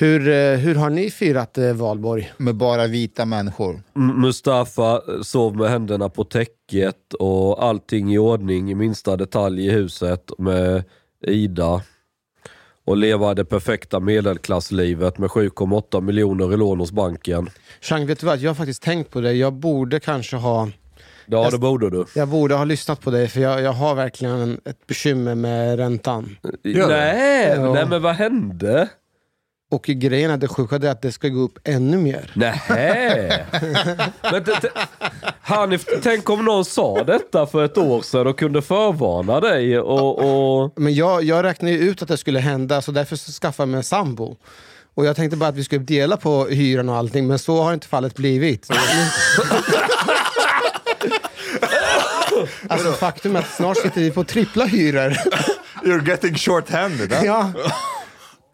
Hur, eh, hur har ni firat eh, valborg? Med bara vita människor. Mustafa sov med händerna på täcket och allting i ordning i minsta detalj i huset med Ida. Och leva det perfekta medelklasslivet med 7,8 miljoner i lån hos banken. Chang, vet du vad? Jag har faktiskt tänkt på det. Jag borde kanske ha... Ja, Jag- det borde du. Jag borde ha lyssnat på dig, för jag, jag har verkligen ett bekymmer med räntan. Nej, Ja. nej, men vad hände? Och grejen är, det sjuka är att det ska gå upp ännu mer. Nej. men t- t- Hanif, tänk om någon sa detta för ett år sedan och kunde förvarna dig och... och... Men jag, jag räknade ju ut att det skulle hända, så därför så skaffade jag mig en sambo. Och jag tänkte bara att vi skulle dela på hyran och allting, men så har inte fallet blivit. Så- alltså faktum är att snart sitter vi på trippla hyror. You're getting short-handed. Huh? ja.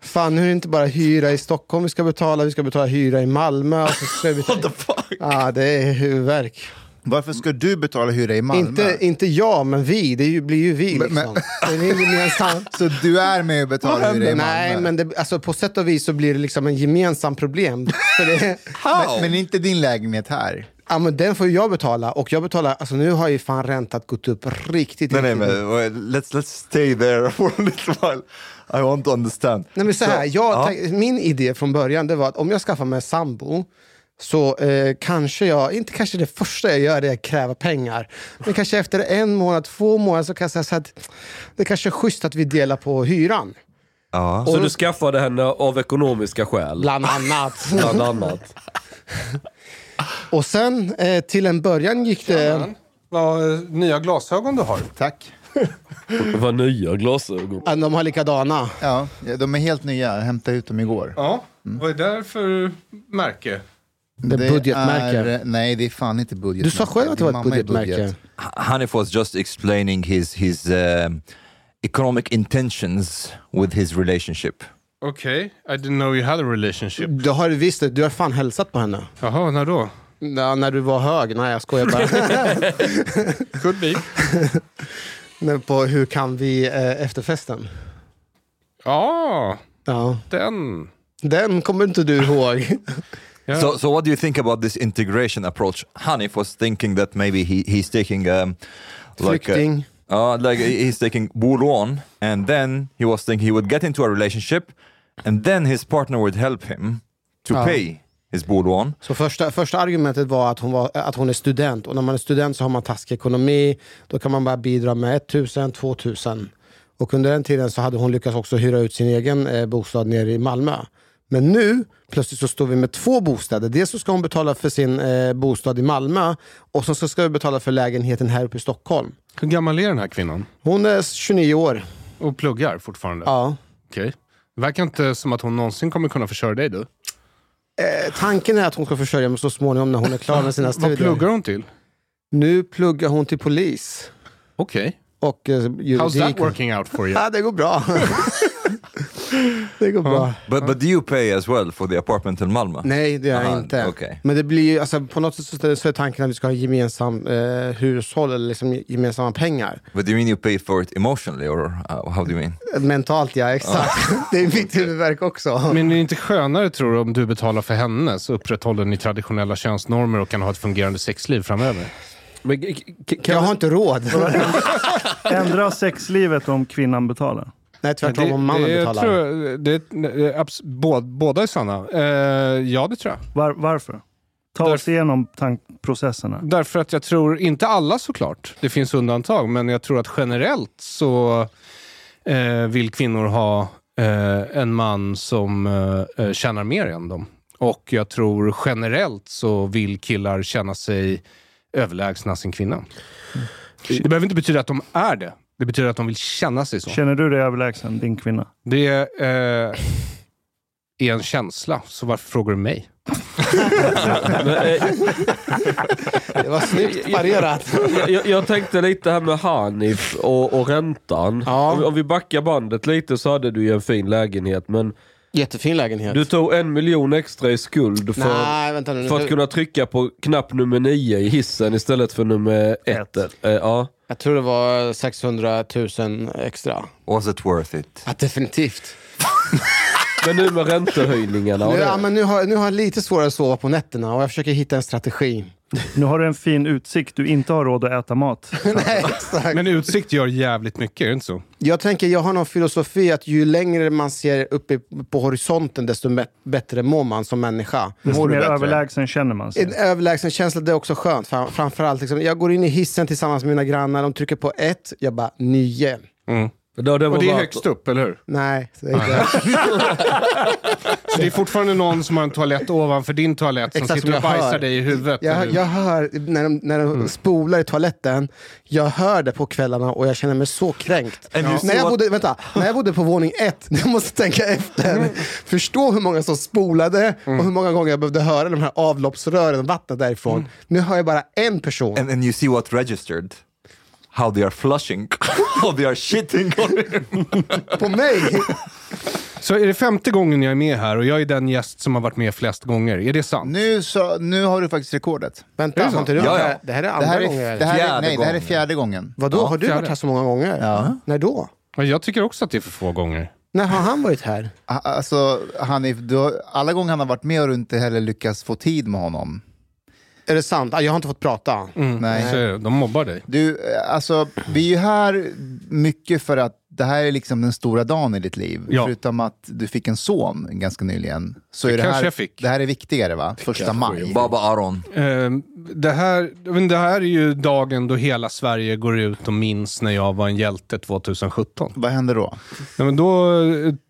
Fan, nu är det inte bara hyra i Stockholm vi ska betala, vi ska betala hyra i Malmö. Och så ska vi... What the fuck? Ja, det är huvudvärk. Varför ska du betala hyra i Malmö? Inte, inte jag, men vi. Det ju, blir ju vi. Men- Liksom. Det är en gemensam... Så du är med och betalar hyra i Malmö? Nej, men det, alltså, på sätt och vis så blir det liksom en gemensam problem. För det, men, men inte din lägenhet här? ja, men den får ju jag betala. Och jag betalar, alltså nu har ju fan räntat gått upp riktigt. Nej, nej, riktigt. men let's, let's stay there for a little while. I want to understand. Nej, men så här, jag, ja. Min idé från början det var att om jag skaffar mig en sambo så eh, kanske jag, inte kanske det första jag gör är att kräva pengar. Men kanske efter en månad, två månader så kan jag säga så att det kanske är schysst att vi delar på hyran. Ja. Så du skaffade henne av ekonomiska skäl? Bland annat. Bland annat. Och sen eh, till en början gick det... Vad eh, nya glasögon du har. Tack. Det var nya glasögon. Ja, de har likadana. Ja, de är helt nya. Jag hämtade ut dem igår. Ja, vad är det för märke? Det är budgetmärke. är- nej, det är fan inte budgetmärke. Du sa själv att det var ett mamma är budgetmärke. budget. Hanif was just explaining his his um, economic intentions with his relationship. Okej, I didn't know you had a relationship. Du har visst det, du har fan hälsat på henne. Jaha, när då? Ja, när du var hög. Nej, jag skojar bara. Could be. Men på hur kan vi eh, efterfesten? Ja, Ja. den. Den kommer inte du ihåg. Ja. So, so what do you think about this integration approach? Hanif was thinking that maybe he, he's taking um, like a- Flykting. Uh, like he's taking bolån, and then he was thinking he would get into a relationship, and then his partner would help him to Ja. pay his bolån. Så första, första argumentet var att, hon var att hon är student. Och när man är student så har man taskig ekonomi. Då kan man bara bidra med 1000, 2000. Och under den tiden så hade hon lyckats också hyra ut sin egen eh, bostad nere i Malmö. Men nu plötsligt så står vi med två bostäder. Dels så ska hon betala för sin eh, bostad i Malmö och så ska- ska vi betala för lägenheten här uppe i Stockholm. Hur gammal är den här kvinnan? Hon är 29 år. Och pluggar fortfarande? Ja. Okej. Det verkar inte som att hon någonsin kommer kunna försörja dig du. Eh, tanken är att hon ska försörja mig så småningom när hon är klar med sina studier. Vad pluggar hon till? Nu pluggar hon till polis. Okej. Och eh, How's that working out for you? Ja, det går bra. det går bra. But, but do you pay as well for the apartment in Malmö? Nej, det gör jag Aha, inte. okej. Men det blir ju, alltså, på något sätt så så är tanken att vi ska ha gemensam eh, hushåll eller liksom gemensamma pengar. But do you mean you pay for it emotionally or uh, how do you mean? Mentalt ja, exakt. det är mitt huvudvärk också. Men är det inte skönare tror du om du betalar för henne så upprätthåller ni traditionella könsnormer och kan ha ett fungerande sexliv framöver? Men, k- k- kan jag har inte råd. Ändra sexlivet om kvinnan betalar. Nej, tvärtom om mannen det, betalar. Tror det, det, abs- båda, båda är sanna. Eh, ja, det tror jag. Var, varför? Ta oss igenom tankprocesserna. Därför att jag tror, inte alla såklart, det finns undantag, men jag tror att generellt så eh, vill kvinnor ha eh, en man som eh, eh, tjänar mer än dem. Och jag tror generellt så vill killar känna sig överlägsna sin kvinna. Det behöver inte betyda att de är det. Det betyder att de vill känna sig så. Känner du dig överlägsen din kvinna? Det eh, är en känsla, så varför frågar du mig? Det var snyggt parerat. jag, jag, jag tänkte lite här med Hanif och, och räntan. Ja. Om, om vi backar bandet lite så hade du ju en fin lägenhet men Jättefin lägenhet. du tog en miljon extra i skuld för, Nej, vänta nu. för att kunna trycka på knapp nummer nio i hissen istället för nummer ett. Eh, ja. Jag tror det var 600 000 extra. Was it worth it? Ja, definitivt. Men nu med räntehöjningarna. Nu, ja, men nu, har, nu har jag lite svårare att sova på nätterna och jag försöker hitta en strategi. Nu har du en fin utsikt, du inte har råd att äta mat. Nej, exakt. Men utsikt gör jävligt mycket, är det inte så? Jag tänker, jag har någon filosofi att ju längre man ser uppe på horisonten desto bättre mår man som människa. Desto Mår mer bättre? överlägsen känner man sig. En överlägsen känsla, det är också skönt. Fram, framförallt, liksom, jag går in i hissen tillsammans med mina grannar, de trycker på ett, jag bara nio. Då, det var Och det är bara- högst upp, eller hur? Nej, det är inte. Så det är fortfarande någon som har en toalett ovanför din toalett som Exakt sitter och jag bajsar hör. dig i huvudet. Jag, hur? jag hör när de, när de spolar i toaletten, jag hör det på kvällarna och jag känner mig så kränkt. You När, jag bodde, vänta, när jag bodde på våning ett, jag måste tänka efter. Förstå hur många som spolade och hur många gånger jag behövde höra de här avloppsrören, vattnet därifrån. Nu hör jag bara en person. And, and you see what registered? How they are flushing. How they are shitting on på mig. Så är det femte gången jag är med här och jag är den gäst som har varit med flest gånger. Är det sant? Nu, så, nu har du faktiskt rekordet. Vänta, det har inte du Ja, ja. här? Det här är Det andra här gången. är, det här är, nej, det här är gången. fjärde gången. Vadå, Ja, har du fjärde. varit här så många gånger? Ja. När då? Ja, Jag tycker också att det är för få gånger. När har han varit här? Alltså, Hanif, du har, alla gånger han har varit med har du inte heller lyckats få tid med honom. Är det sant? Ah, Jag har inte fått prata. Nej. Så är det. de mobbar dig. Du, eh, alltså, vi är ju här mycket för att det här är liksom den stora dagen i ditt liv. Ja. Förutom att du fick en son ganska nyligen. Så Det är det, kanske här, jag fick. det här är viktigare va? Första maj. Baba Aron. Eh, det, här, men det här är ju dagen då hela Sverige går ut och minns när jag var en hjälte 2017. Vad händer då? Nej, men då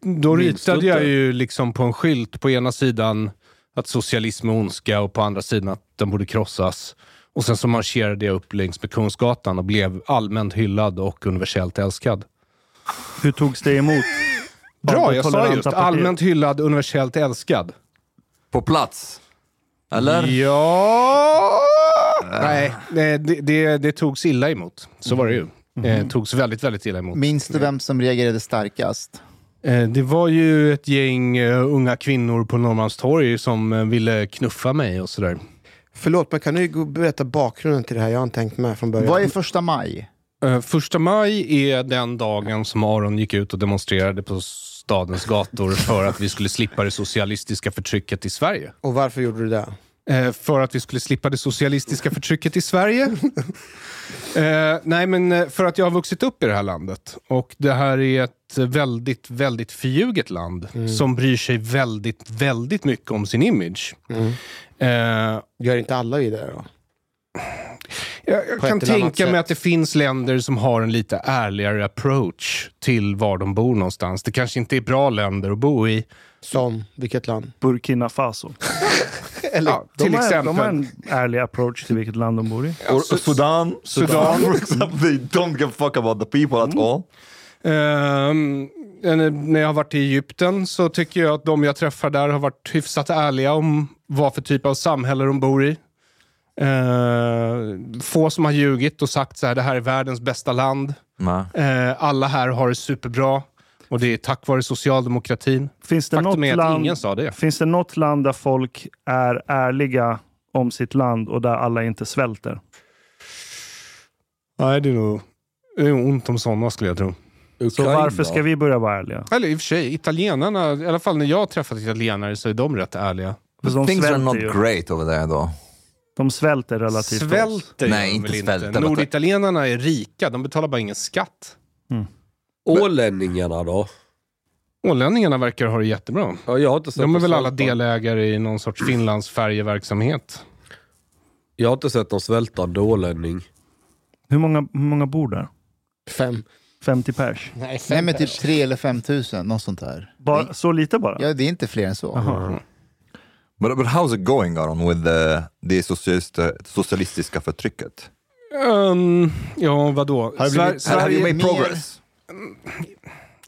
då Minns du ritade jag ju liksom på en skylt på ena sidan att socialism är ondska och på andra sidan att den borde krossas. Och sen så marscherade jag upp längs med Kungsgatan och blev allmänt hyllad och universellt älskad. Hur togs det emot? Bra, jag sa just allmänt hyllad, universellt älskad. På plats. Eller? Ja... Nej, det, det, det togs illa emot. Så var det ju. Mm. Eh, togs väldigt, väldigt illa emot. Minns du vem som reagerade starkast? Eh, det var ju ett gäng eh, unga kvinnor på Norrmalmstorg som eh, ville knuffa mig och sådär. Förlåt, men kan du berätta bakgrunden till det här? Jag har inte tänkt med från början. Vad är första maj? Eh, första maj är den dagen som Aron gick ut och demonstrerade på stadens gator för att vi skulle slippa det socialistiska förtrycket i Sverige. Och varför gjorde du det? Eh, för att vi skulle slippa det socialistiska förtrycket i Sverige. eh, nej, men eh, för att jag har vuxit upp i det här landet. Och det här är ett väldigt, väldigt förljuget land som bryr sig väldigt, väldigt mycket om sin image. Eh, Gör inte alla i det då? jag jag kan tänka mig att det finns länder som har en lite ärligare approach till var de bor någonstans. Det kanske inte är bra länder att bo i. Som vilket land? Burkina Faso. Eller, Ja, De till har, exempel. de har en ärlig approach till vilket land de bor i. Or Sudan. Sudan. For example, they don't give a fuck about the people at all. Ehm, när jag har varit i Egypten så tycker jag att de jag träffar där har varit hyfsat ärliga om vad för typ av samhälle de bor i. Ehm, få som har ljugit och sagt så här, det här är världens bästa land. Ehm, alla här har det superbra. Och det är tack vare socialdemokratin. Finns det, Faktum något är att land, ingen sa det. finns det något land där folk är ärliga om sitt land och där alla inte svälter? Nej, det är nog det är ont om sådana skulle jag tro. Så Ukraina. varför ska vi börja vara ärliga? Eller i och för sig, italienarna, i alla fall när jag har träffat italienare så är de rätt ärliga. De Things are not ju. great over there though. De svälter relativt oss. Svälter Nej, gör de inte väl svälter, Norditalienarna är rika, de betalar bara ingen skatt. Ålänningarna då? Ålänningarna verkar ha det jättebra. Ja, jag har inte sett De är väl alla delägare i någon sorts Finlandsfärjeverksamhet. Jag har inte sett någon svältande ålänning. Hur många, hur många bor där? Fem. 50 pers? Nej, Nej, men typ 3 eller 5 tusen, något sånt där. Bara, så lite bara? Ja, det är inte fler än så. Aha. But, but how's it going Aron with the, det socialist, socialistiska förtrycket? Um, ja, vadå? Har det Sver- blivit- Have you Sverige, made mer- progress?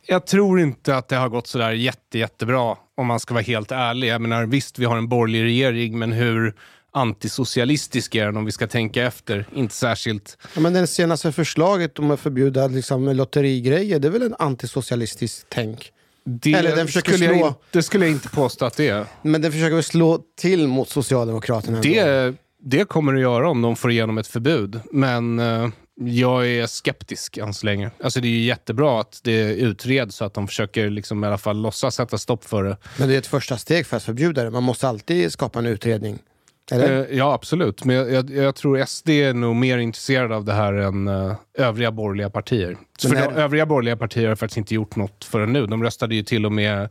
Jag tror inte att det har gått sådär jätte, jättebra om man ska vara helt ärlig. Jag menar, visst, vi har en borgerlig regering, men hur antisocialistisk är den om vi ska tänka efter? Inte särskilt. Ja, men det senaste förslaget om att förbjuda liksom, lotterigrejer, det är väl en antisocialistisk tänk? Det, Eller den försöker skulle jag slå- inte, skulle jag inte påstå att det är. Men den försöker väl slå till mot Socialdemokraterna? ändå. Det, det kommer det att göra om de får igenom ett förbud. Men eh, jag är skeptisk än så länge. Alltså det är ju jättebra att det utreds så att de försöker liksom i alla fall låtsas sätta stopp för det. Men det är ett första steg för att förbjuda det. Man måste alltid skapa en utredning. Eller? Eh, ja, absolut. Men jag, jag, jag tror SD är nog mer intresserade av det här än eh, övriga borgerliga partier. Men för de, övriga borgerliga partier har faktiskt inte gjort något förrän nu. De röstade ju till och med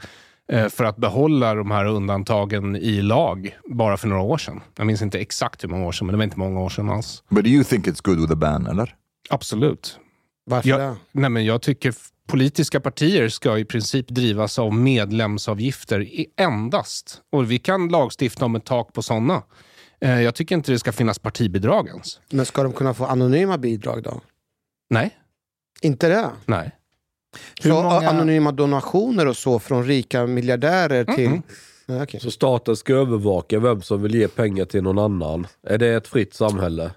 för att behålla de här undantagen i lag bara för några år sedan. Jag minns inte exakt hur många år sedan, men det var inte många år sedan alls. But do you think it's good with a ban, eller? Absolut. Varför Ja, det? nej men jag tycker politiska partier ska i princip drivas av medlemsavgifter endast. Och vi kan lagstifta om ett tak på sådana. Eh, jag tycker inte det ska finnas partibidrag ens. Men ska de kunna få anonyma bidrag då? Nej. Inte det? Nej. Hur så många- anonyma donationer och så från rika miljardärer till... Mm. Ja, okej. Så staten ska övervaka vem som vill ge pengar till någon annan. Är det ett fritt samhälle?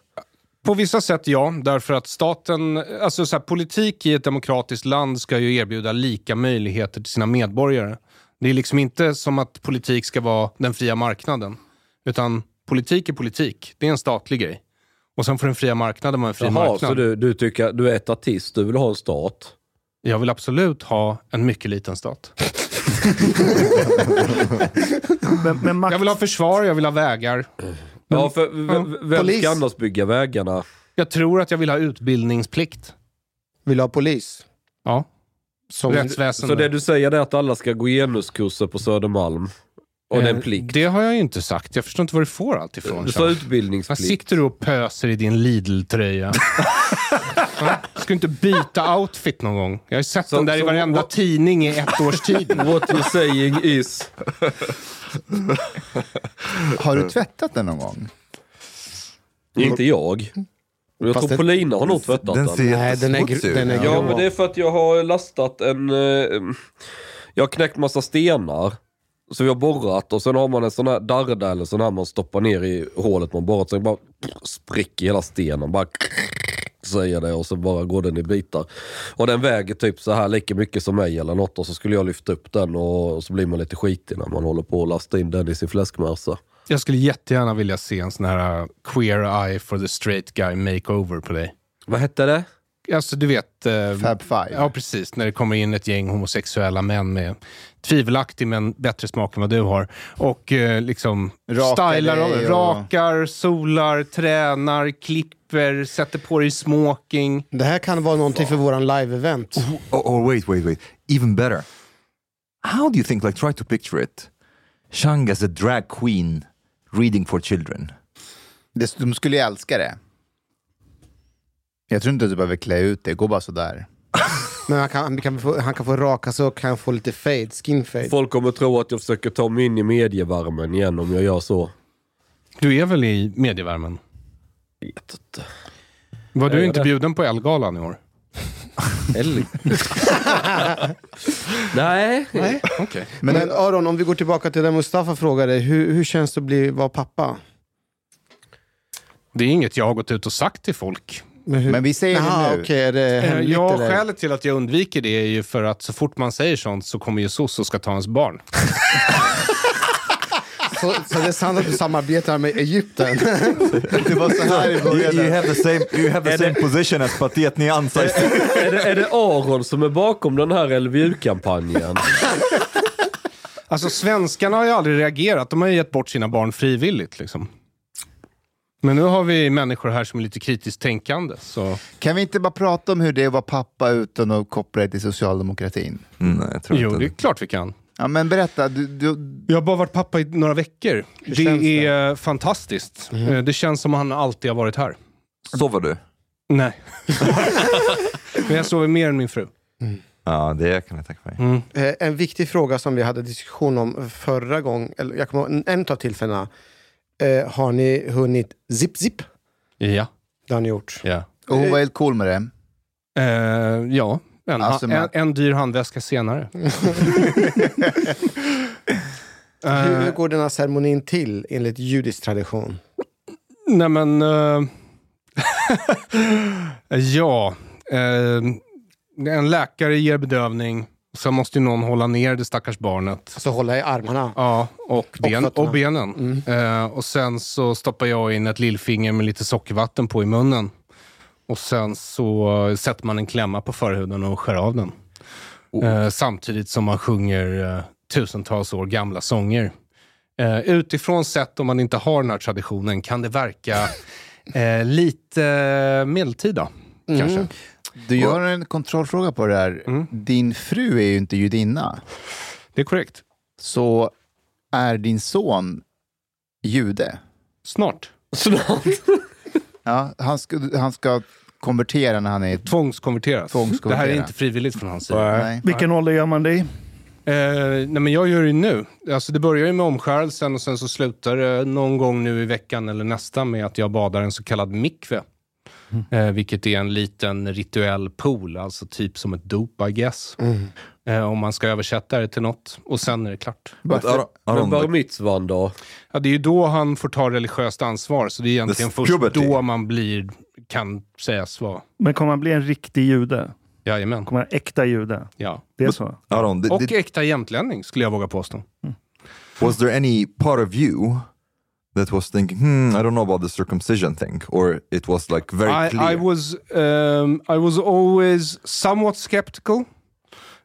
På vissa sätt ja, därför att staten, alltså så här, politik i ett demokratiskt land ska ju erbjuda lika möjligheter till sina medborgare. Det är liksom inte som att politik ska vara den fria marknaden. Utan politik är politik, det är en statlig grej. Och sen får den fria marknaden vara en fri Jaha, marknad. så du, du tycker du är etatist, du vill ha en stat? Jag vill absolut ha en mycket liten stat. Men, men makt, Jag vill ha försvar, jag vill ha vägar. Ja, för vem Polis. ska annars bygga vägarna? Jag tror att jag vill ha utbildningsplikt. Vill du ha polis? Ja, Som, rättsväsende. Så det du säger är att alla ska gå genuskurser på Södermalm? Och det är en Eh, plikt? Det har jag ju inte sagt. Jag förstår inte var du får allt ifrån. Du sa Charles. Vad utbildningsplikt. sitter du och pöser i din Lidl-tröja? Ska du inte byta outfit någon gång? Jag har ju sett Så- den där i varenda vad- tidning i ett års tid. What you're saying is... Har du tvättat den någon gång? Inte jag. Jag Fast tror Polina har nog tvättat Den den. ser Nej, den är gr- den är Ja, men det är för att jag har lastat en... eh, Jag har knäckt massa stenar. Så vi har borrat och sen har man en sån här darda eller sån här man stoppar ner i hålet man borrat. Så det bara spricker hela stenen. Bara säger det och så bara går den i bitar. Och den väger typ så här lika mycket som mig eller något och så skulle jag lyfta upp den och så blir man lite skitig när man håller på att lasta in den i sin fläskmassa. Jag skulle jättegärna vilja se en sån här uh, queer eye for the straight guy makeover på dig. Vad hette det? Alltså du vet... eh, Fab Five? Ja, precis. När det kommer in ett gäng homosexuella män med tvivelaktig men bättre smak än vad du har. Och eh, liksom Rakar stylar, dig och- rakar, solar, tränar, klipper, sätter på dig smoking. Det här kan vara någonting för våran live-event. Oh, oh, wait, wait, wait. Even better. How do you think, like, try to picture it. Chang as a drag queen reading for children. Det, de skulle ju älska det. Jag tror inte att du behöver klä ut det, gå bara sådär. Men han kan, han kan, få, han kan få raka så kan han få lite fade, skin fade. Folk kommer tro att jag försöker ta mig in i medievärmen igen om jag gör så. Du är väl i medievärmen? Vet inte. Var Jag du inte det. bjuden på Elgalan i år? Eller... Nej. Nej. Okej. Men, Aron, om vi går tillbaka till det Mustafa frågade, hur, hur känns det att bli, vara pappa? Det är inget jag har gått ut och sagt till folk. Men, vi säger Jaha, det nu. är det Eh, hemligt Ja, eller? skälet till att jag undviker det är ju för att så fort man säger sånt så kommer ju soc och ska ta ens barn. Så, så det är sant att du samarbetar med Egypten? Det var så här i You, början. you have the same, you have the same position as Patiet Nyanza. är, det, är det Aron som är bakom den här LVU-kampanjen? Alltså svenskarna har ju aldrig reagerat. De har ju gett bort sina barn frivilligt. Liksom. Men nu har vi människor här som är lite kritiskt tänkande. Så. Kan vi inte bara prata om hur det är att vara pappa utan att koppla det till socialdemokratin? Mm, jag tror Jo, inte det är klart vi kan. Ja, men berätta. Du, du, Jag har bara varit pappa i några veckor. Det känns det? är fantastiskt. Eh, Det känns som att han alltid har varit här. Sover du? Nej. Men jag sover mer än min fru. Ja, det kan jag tänka mig. Mm. Eh, En viktig fråga som vi hade diskussion om förra gången, eller jag kommer ihåg en av tillfällena. Eh, har ni hunnit zip zip? Ja. Det har ni gjort. ja. och hon var helt cool med det. Eh, ja, en, Alltså, en, en dyr handväska senare. Eh, Hur, hur går den här ceremonin till enligt judisk tradition? Nej men... eh, ja. eh, en läkare ger bedövning. Sen måste ju någon hålla ner det stackars barnet. Alltså hålla i armarna? Ja, och, ben, fötterna. och benen. Eh, och sen så stoppar jag in ett lillfinger med lite sockervatten på i munnen. Och sen så sätter man en klämma på förhuden och skär av den. Eh, samtidigt som man sjunger eh, tusentals år gamla sånger. Eh, utifrån sett, om man inte har den här traditionen, kan det verka eh, lite medeltida. Kanske. Du gör en kontrollfråga på det här. Mm. Din fru är ju inte judinna. Det är korrekt. Så är din son jude? Snart. Snart. Ja, han ska, han ska konvertera när han är... Tvångskonverteras. Tvångskonvertera. Det här är inte frivilligt från hans sida. Nej. Vilken ålder gör man det i? Eh, nej men jag gör det nu. Alltså det börjar ju med omskärelsen och sen så slutar det någon gång nu i veckan eller nästa med att jag badar en så kallad mikve. Eh, vilket är en liten rituell pool, alltså typ som ett dop I guess. Eh, om man ska översätta det till något. Och sen är det klart. Aron, Men bar mitzvan då? Ja, det är ju då han får ta religiöst ansvar, så det är egentligen först då man blir, kan sägas vara, Men kommer han bli en riktig jude? jajamän. Kommer han äkta jude? Ja. Det är så? Aron did, Och äkta jämtlänning, skulle jag våga påstå. was there any part of you that was thinking, hmm, I don't know about the circumcision thing, or it was like very I, clear? I was um, I was always somewhat skeptical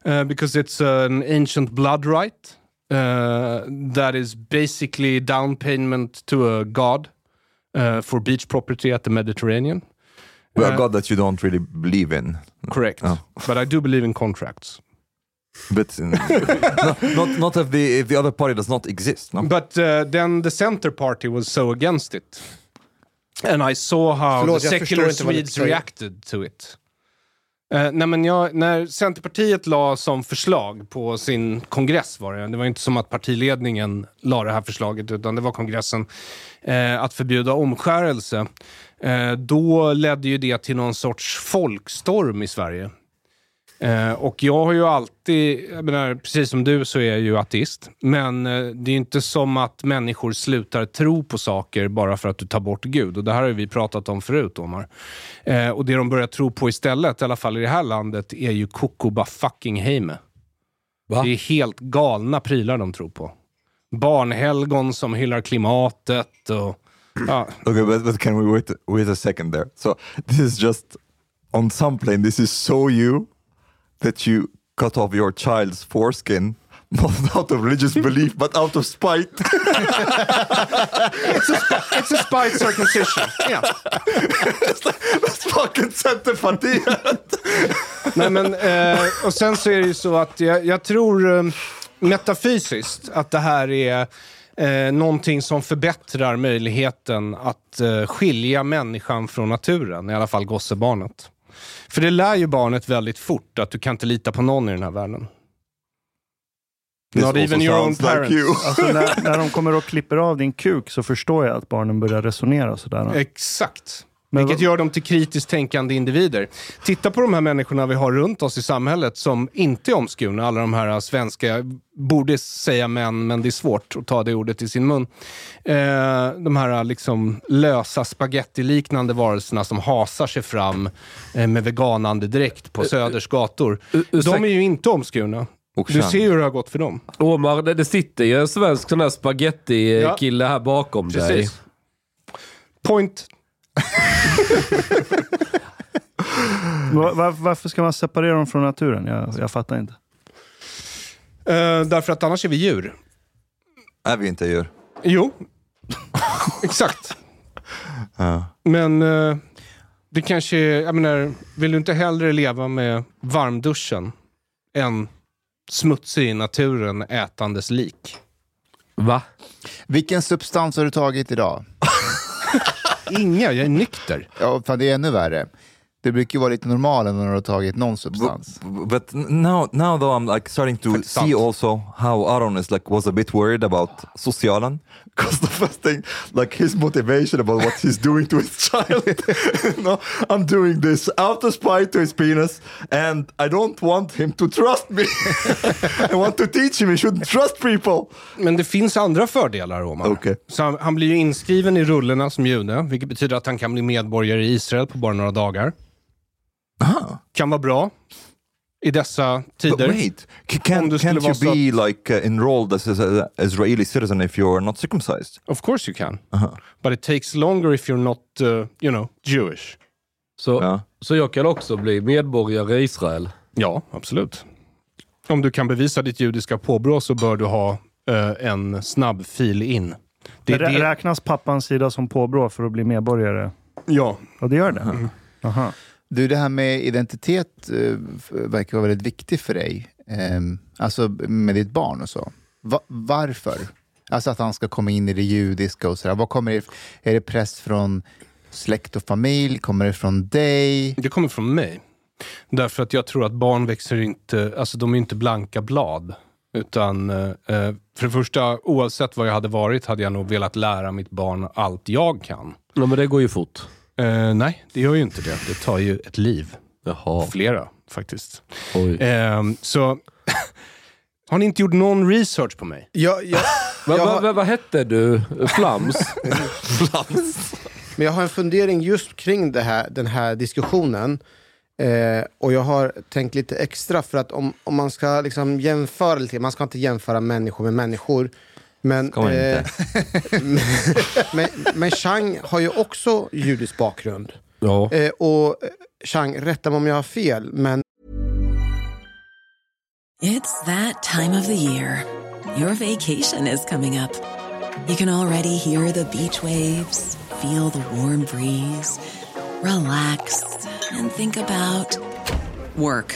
uh, because it's an ancient blood right uh, that is basically down payment to a god uh, for beach property at the Mediterranean. well, uh, God that you don't really believe in, Correct, Oh. but I do believe in contracts. But in, no, not not if the if the other party does not exist. No? But uh, then the center party was so against it, and I saw how Förlåt, the secular Swedes reacted to it. Uh, nej men jag, när Centerpartiet la som förslag på sin kongress var det, det var inte som att partiledningen la det här förslaget utan det var kongressen, eh, att förbjuda omskärelse. Eh, då ledde ju det till någon sorts folkstorm i Sverige. Eh, och jag har ju alltid, jag menar, precis som du så är jag ju ateist. Men eh, det är inte som att människor slutar tro på saker bara för att du tar bort Gud. Och det här har ju vi pratat om förut, Omar. Eh, och det de börjar tro på istället, i alla fall i det här landet, är ju Kokoba fucking Heime. Va? Det är helt galna prylar de tror på. Barnhelgon som hyllar klimatet och... Ja, Okay, but, but can we wait wait a second there? So this is just on some plane. This is so you that you cut off your child's foreskin, not out of religious belief, but out of spite. it's a spite circumcision. Yeah. That's fucking Centerpartiet. Nej, men, eh, och sen så är det ju så att jag, jag tror eh, metafysiskt att det här är eh, någonting som förbättrar möjligheten att eh, skilja människan från naturen, i alla fall gossebarnet. För det lär ju barnet väldigt fort att du kan inte lita på någon i den här världen. This Not even your own sounds like parents. you. Alltså när, när de kommer och klipper av din kuk så förstår jag att barnen börjar resonera sådär. Exakt. Men Vilket gör dem till kritiskt tänkande individer. Titta på de här människorna vi har runt oss i samhället som inte är omskurna. Alla de här svenska, borde säga män, men det är svårt att ta det ordet i sin mun. Eh, de här liksom lösa spagettiliknande varelserna som hasar sig fram eh, med veganande direkt på Söders gator. De är ju inte omskurna. Du ser ju hur det har gått för dem. Omar, det, det sitter ju en svensk sån här spaghetti-kille här bakom dig. Precis. Point. Va- va- varför ska man separera dem från naturen? Jag, jag fattar inte. Eh, därför att annars är vi djur. Är vi inte djur? Jo, exakt. Ja. Men eh, det kanske är, jag menar, vill du inte hellre leva med varmduschen än smutsig i naturen ätandes lik? Va? Vilken substans har du tagit idag? Inga, jag är nykter. Ja, fan, det är ännu värre. Det brukar ju vara lite normalt när du har tagit någon substans. But n- now, now though, I'm like starting to Faktiskt see sant. also how Aron is like was a bit worried about socialen. Because the first thing, like his motivation about what he's doing to his child. no, I'm doing this out of spite to his penis, and I don't want him to trust me. I want to teach him he shouldn't trust people. Men det finns andra fördelar, Omar. Okej. Så han, han blir ju inskriven i rullerna som jude, vilket betyder att han kan bli medborgare i Israel på bara några dagar. Ah, Kan vara bra i dessa but tider. wait, C- Om can, can't you så be like uh, enrolled as an Israeli citizen if you're not circumcised? Of course you can. But it takes longer if you're not, uh, you know, Jewish. Så, Ja. så jag kan också bli medborgare i Israel? Ja, absolut. Om du kan bevisa ditt judiska påbrå så bör du ha eh, en snabb fil in. Det det. Räknas pappans sida som påbrå för att bli medborgare? Ja. Och det gör det? Aha. Du, det här med identitet eh, verkar vara väldigt viktigt för dig. Ehm, alltså med ditt barn och så. Va- varför? Alltså att han ska komma in i det judiska och sådär. Vad kommer det, är det press från släkt och familj? Kommer det från dig? Det kommer från mig. Därför att jag tror att barn växer inte, alltså de är inte blanka blad. Utan eh, eh, för det första, oavsett vad jag hade varit hade jag nog velat lära mitt barn allt jag kan. Ja, men det går ju fort. Eh, nej, det gör ju inte det. Det tar ju ett liv. Jaha. Flera faktiskt. Oj. Ehm, så har ni inte gjort någon research på mig? Jag, jag, Va, jag va, har- va, vad hette du? Flams? Men jag har en fundering just kring det här, den här diskussionen. Eh, och jag har tänkt lite extra för att om, om man ska liksom jämföra lite, man ska inte jämföra människor med människor. Men, men, men, men Chang har ju också judisk bakgrund. ja. Eh, och eh, Chang, rätta mig om jag har fel, men It's that time of the year. Your vacation is coming up. You can already hear the beach waves, feel the warm breeze, relax, and think about work.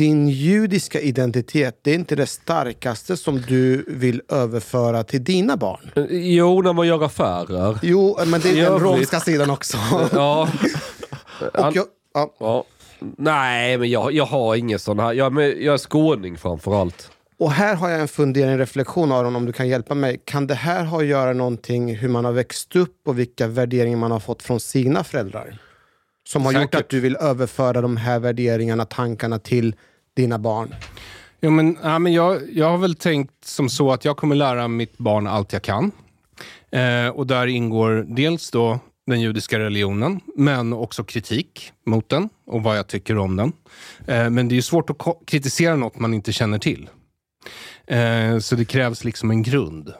Din judiska identitet, det är inte det starkaste som du vill överföra till dina barn. Jo, när man gör affärer. Jo, men det är den romska sidan också. Ja. Och jag, ja. ja. Nej, men jag, jag har ingen sån här. Jag, jag är skåning framför allt. Och här har jag en fundering, en reflektion Aron, om du kan hjälpa mig. Kan det här ha att göra någonting hur man har växt upp och vilka värderingar man har fått från sina föräldrar? Som har gjort Säkert. att du vill överföra de här värderingarna, tankarna till dina barn? Jo, men, ja, men jag, jag har väl tänkt som så att jag kommer lära mitt barn allt jag kan. Eh, och där ingår dels då den judiska religionen, men också kritik mot den och vad jag tycker om den. Eh, men det är ju svårt att kritisera något man inte känner till. Eh, så det krävs liksom en grund.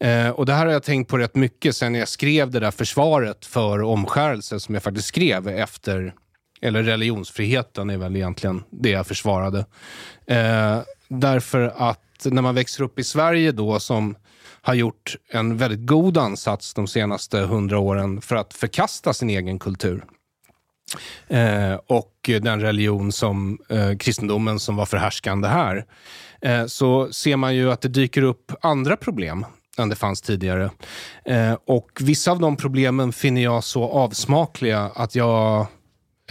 Eh, och det här har jag tänkt på rätt mycket sen jag skrev det där försvaret för omskärelse som jag faktiskt skrev efter, eller religionsfriheten är väl egentligen det jag försvarade. Eh, därför att när man växer upp i Sverige då som har gjort en väldigt god ansats de senaste hundra åren för att förkasta sin egen kultur. Eh, och den religion som eh, kristendomen som var förhärskande här. Eh, så ser man ju att det dyker upp andra problem än det fanns tidigare. Eh, och vissa av de problemen finner jag så avsmakliga att jag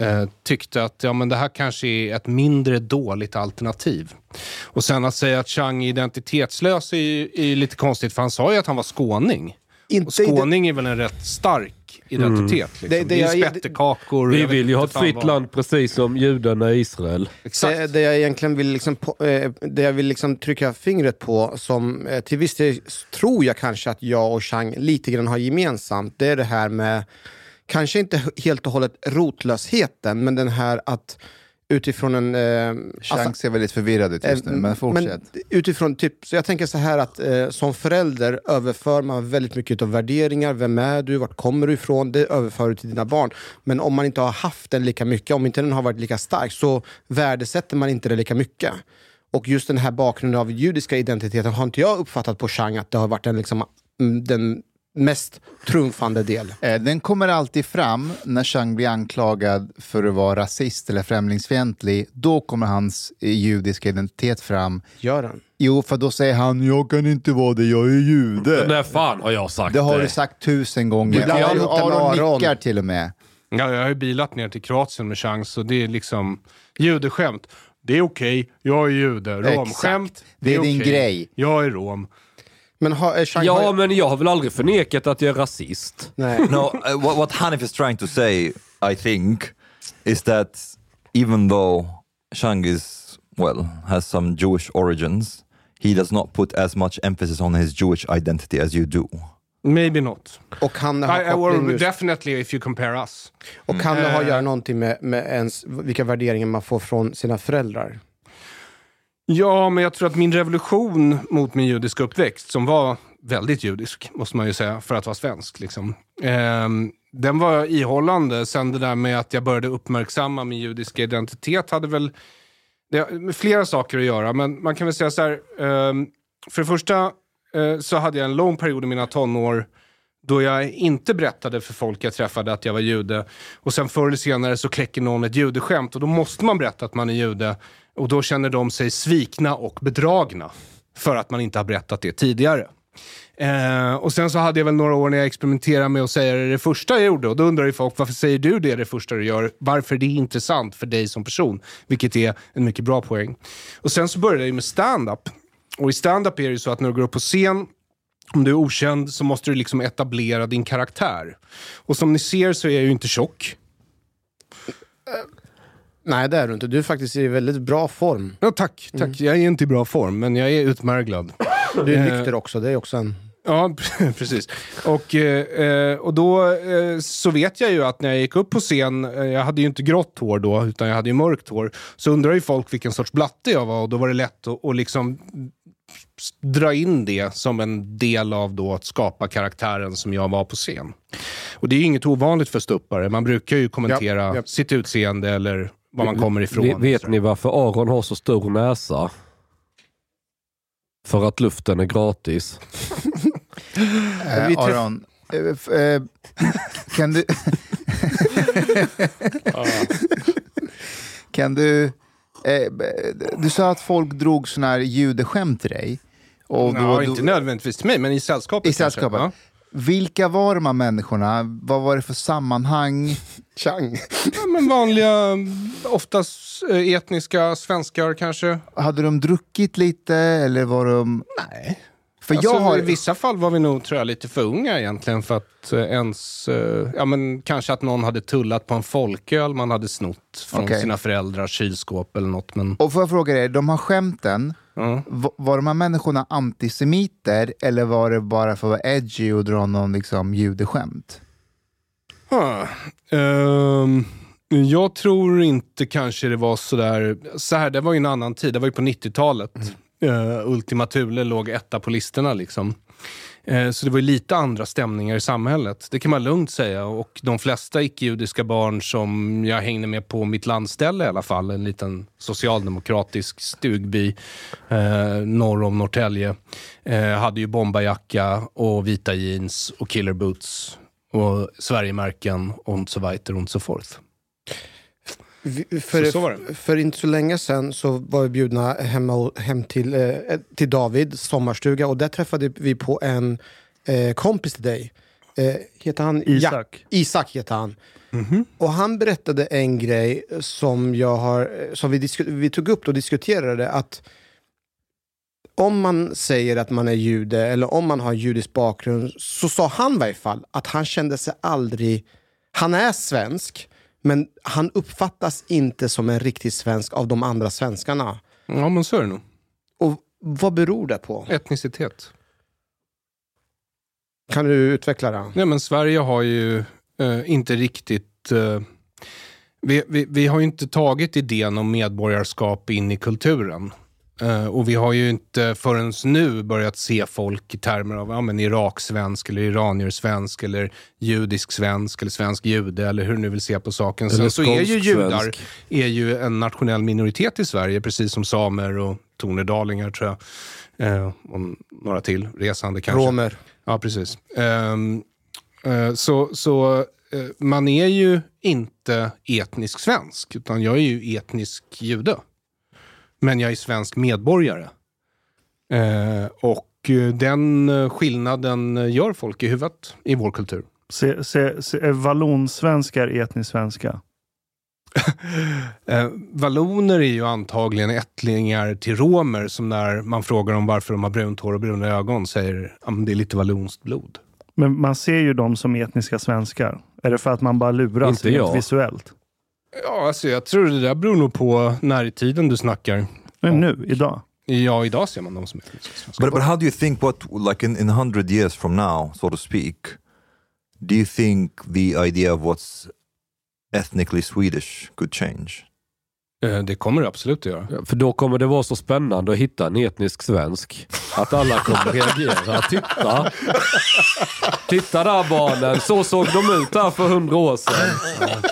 eh, tyckte att ja, men det här kanske är ett mindre dåligt alternativ. Och sen att säga att Chang är identitetslös är, ju- är ju lite konstigt, för han sa ju att han var skåning. Inte och skåning är väl en rätt stark identitet. Liksom. Det- Det, det är spettekakor. Vi vill ju ha ett fritt land precis som judarna i Israel. Det, det jag egentligen vill, liksom, eh, det jag vill liksom trycka fingret på, som eh, till viss del tror jag kanske att jag och Chang lite grann har gemensamt, det är det här med, kanske inte helt och hållet rotlösheten, men den här att utifrån en... Eh, Chang ser väldigt förvirrad ut just nu, Eh, men fortsätt. Men utifrån typ, så jag tänker så här att eh, som förälder överför man väldigt mycket av värderingar. Vem är du? Vart kommer du ifrån? Det överför du till dina barn. Men om man inte har haft den lika mycket, om inte den har varit lika stark, så värdesätter man inte det lika mycket. Och just den här bakgrunden av judiska identiteten har inte jag uppfattat på Chang att det har varit den, liksom, mm, den mest trumfande del. Eh, Den kommer alltid fram när Chang blir anklagad för att vara rasist eller främlingsfientlig. Då kommer hans eh, judiska identitet fram. Gör han? Jo, för då säger han “jag kan inte vara det, jag är jude”. När fan har jag sagt Det har det? du sagt tusen gånger. Det med Aron Aron. nickar till och med. Ja, jag har ju bilat ner till Kroatien med chans och det är liksom judeskämt. Det är okej, jag är jude. Romskämt, Exakt. Det är din okej. grej. Jag är rom. Men har, eh, Chang Ja, har, men jag har väl aldrig förnekat att jag är rasist. nej. No, uh, what, what Hanif is trying to say, I think, is that even though Shang is, well, has some Jewish origins, he does not put as much emphasis on his Jewish identity as you do. Maybe not. Och kan det ha I, I, just- definitely if you compare us. Och kan det ha att Eh. göra någonting med, med ens, vilka värderingar man får från sina föräldrar? Ja, men jag tror att min revolution mot min judiska uppväxt, som var väldigt judisk, måste man ju säga, för att vara svensk. Liksom. Eh, den var ihållande. Sen det där med att jag började uppmärksamma min judiska identitet hade väl det med flera saker att göra. Men man kan väl säga så här. eh, för det första eh, så hade jag en lång period i mina tonår då jag inte berättade för folk jag träffade att jag var jude. Och sen förr eller senare så kläcker någon ett judeskämt och då måste man berätta att man är jude. Och då känner de sig svikna och bedragna för att man inte har berättat det tidigare. Eh, och sen så hade jag väl några år när jag experimenterade med att säga det, det första jag gjorde. Och då undrar ju folk, varför säger du det det första du gör? Varför det är intressant för dig som person? Vilket är en mycket bra poäng. Och sen så började jag ju med stand-up. Och i stand-up är det ju så att när du går upp på scen om du är okänd så måste du liksom etablera din karaktär. Och som ni ser så är jag ju inte tjock. Nej, det är du inte. Du är faktiskt i väldigt bra form. Ja, tack, tack. Jag är inte i bra form, men jag är utmärglad. Du är Eh, nykter också. Det är också en... Ja, precis. Och, eh, eh, och då så vet jag ju att när jag gick upp på scen, jag hade ju inte grått hår då, utan jag hade ju mörkt hår, så undrar ju folk vilken sorts blatte jag var och då var det lätt att, att liksom dra in det som en del av då att skapa karaktären som jag var på scen. Och det är ju inget ovanligt för stuppare. Man brukar ju kommentera Japp, japp. sitt utseende eller var man kommer ifrån. Vet, vet ni varför Aron har så stor näsa? För att luften är gratis. Eh, träff- Aron, f- eh, kan du... kan du... Du sa att folk drog såna här judeskämt till dig. Och Ja, inte nödvändigtvis till mig, men i sällskapet I kanske. sällskapet. Ja. Vilka var de här människorna? Vad var det för sammanhang? Chang. Ja, men vanliga, oftast eh, etniska svenskar kanske. Hade de druckit lite eller var de... Nej. För alltså, jag har... I vissa fall var vi nog tror jag, lite för unga egentligen för att eh, ens... Eh, ja, men kanske att någon hade tullat på en folköl man hade snott från Okej. sina föräldrars kylskåp eller något. Men, Och får jag fråga dig, de här skämten, v- var de här människorna antisemiter eller var det bara för att vara edgy och dra någon liksom, judeskämt? Huh. Ehm, jag tror inte kanske det var sådär... Så här, det var ju en annan tid. Det var ju på 90-talet. Uh, Ultima Thule låg etta på listorna. Liksom. Eh, så det var lite andra stämningar i samhället. Det kan man lugnt säga. Och de flesta icke-judiska barn som jag hängde med på mitt landställe i alla fall, en liten socialdemokratisk stugby eh, norr om Norrtälje, eh, hade ju bombarjacka och vita jeans och killer boots och Sverigemärken och så vidare och så forth. Vi- För, Så- så var det. för inte så länge sedan så var vi bjudna hemma, hem till, eh, till David sommarstuga och där träffade vi på en eh, kompis till dig. Eh, heter han? Isak. Ja, Isak heter han. Och han berättade en grej som, jag har, som vi, vi tog upp och diskuterade. att om man säger att man är jude eller om man har judisk bakgrund så sa han i varje fall att han kände sig aldrig... Han är svensk, men han uppfattas inte som en riktig svensk av de andra svenskarna. Ja, men så är det nog. Och vad beror det på? Etnicitet. Kan du utveckla det? Nej, men Sverige har ju eh, inte riktigt... Eh, vi, vi, vi har ju inte tagit idén om medborgarskap in i kulturen. Eh, och vi har ju inte förrän nu börjat se folk i termer av ja, men Irak-svensk, eller iranier-svensk, eller judisk-svensk, eller svensk jude, eller hur du nu vill se på saken. Sen så är ju judar är ju en nationell minoritet i Sverige, precis som samer och tornedalingar, tror jag. Eh, och några till, resande kanske. Romer. Ja, precis. Eh, så så man är ju inte etnisk svensk, utan jag är ju etnisk jude. Men jag är svensk medborgare. Eh, och eh, den eh, skillnaden eh, gör folk i huvudet i vår kultur. Se, se, se, är vallonsvenskar etniskt svenska? Eh, valloner är ju antagligen ättlingar till romer som när man frågar dem varför de har brunt hår och bruna ögon säger att det är lite vallonskt blod. Men man ser ju dem som etniska svenskar. Är det för att man bara luras Inte rent jag. visuellt? Ja, alltså jag tror det där beror nog på när i tiden du snackar. Men nu, idag? Ja, idag ser man dem som svenskar. But, but how do you think what, like in, in 100 years from now, so to speak, do you think the idea of what's ethnically Swedish could change? Eh, Det kommer det absolut att göra. För då kommer det vara så spännande att hitta en etnisk svensk. Att alla kommer reagera. Titta! Titta där barnen, så såg de ut där för hundra år sedan.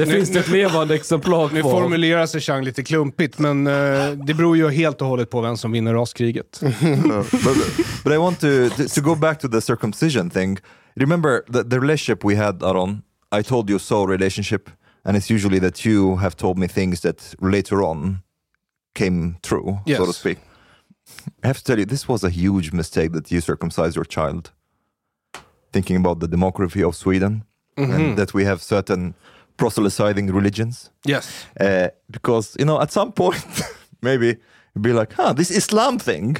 Det Nu- finns nu- ett levande exemplar Nu kvar. formulerar sig Chang lite klumpigt, men eh, det beror ju helt och hållet på vem som vinner raskriget. Uh, but, but I want to, to go back to the circumcision thing. Remember the, the relationship we had, Aaron. I told you so relationship, and it's usually that you have told me things that later on came true, so to Yes. speak. I have to tell you, this was a huge mistake that you circumcised your child. Thinking about the demography of Sweden, Mhm. and that we have certain proselytizing religions. Yes. Uh, because you know, at some point, maybe be like, "Huh, this Islam thing.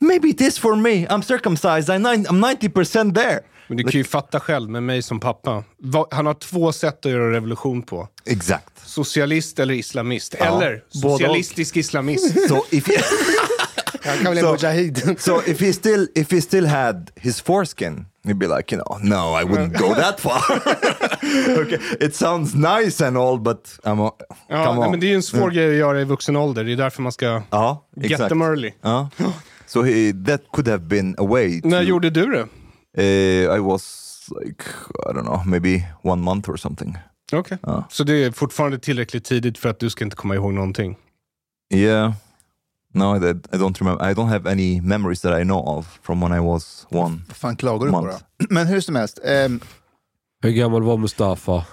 Maybe it is for me. I'm circumcised. I'm nine- I'm ninety percent there." Men du kan ju fatta själv med mig som pappa. Han har två sätt att göra revolution på. Exakt. Socialist eller islamist. Ja, eller socialistisk islamist. So if he, Han kan bli So- mujahid. so if he still if he still had his foreskin, he'd be like, you know, no, I wouldn't go that far. okay, it sounds nice and all, but I'm a, Ja, come on. men det är ju en svår grej att göra i vuxen ålder. Det är därför man ska Ja, get exakt. them early. Ja. So he, that could have been a way. To, När gjorde du det? Uh, I was like, I don't know, maybe one month or something. Okej. Ja. Så det är fortfarande tillräckligt tidigt för att du ska inte komma ihåg någonting? Yeah. No, I, I don't remember. I don't have any memories that I know of from when I was one. Fan klagar du på month. då? Men hur som helst, ehm, Hur gammal var Mustafa?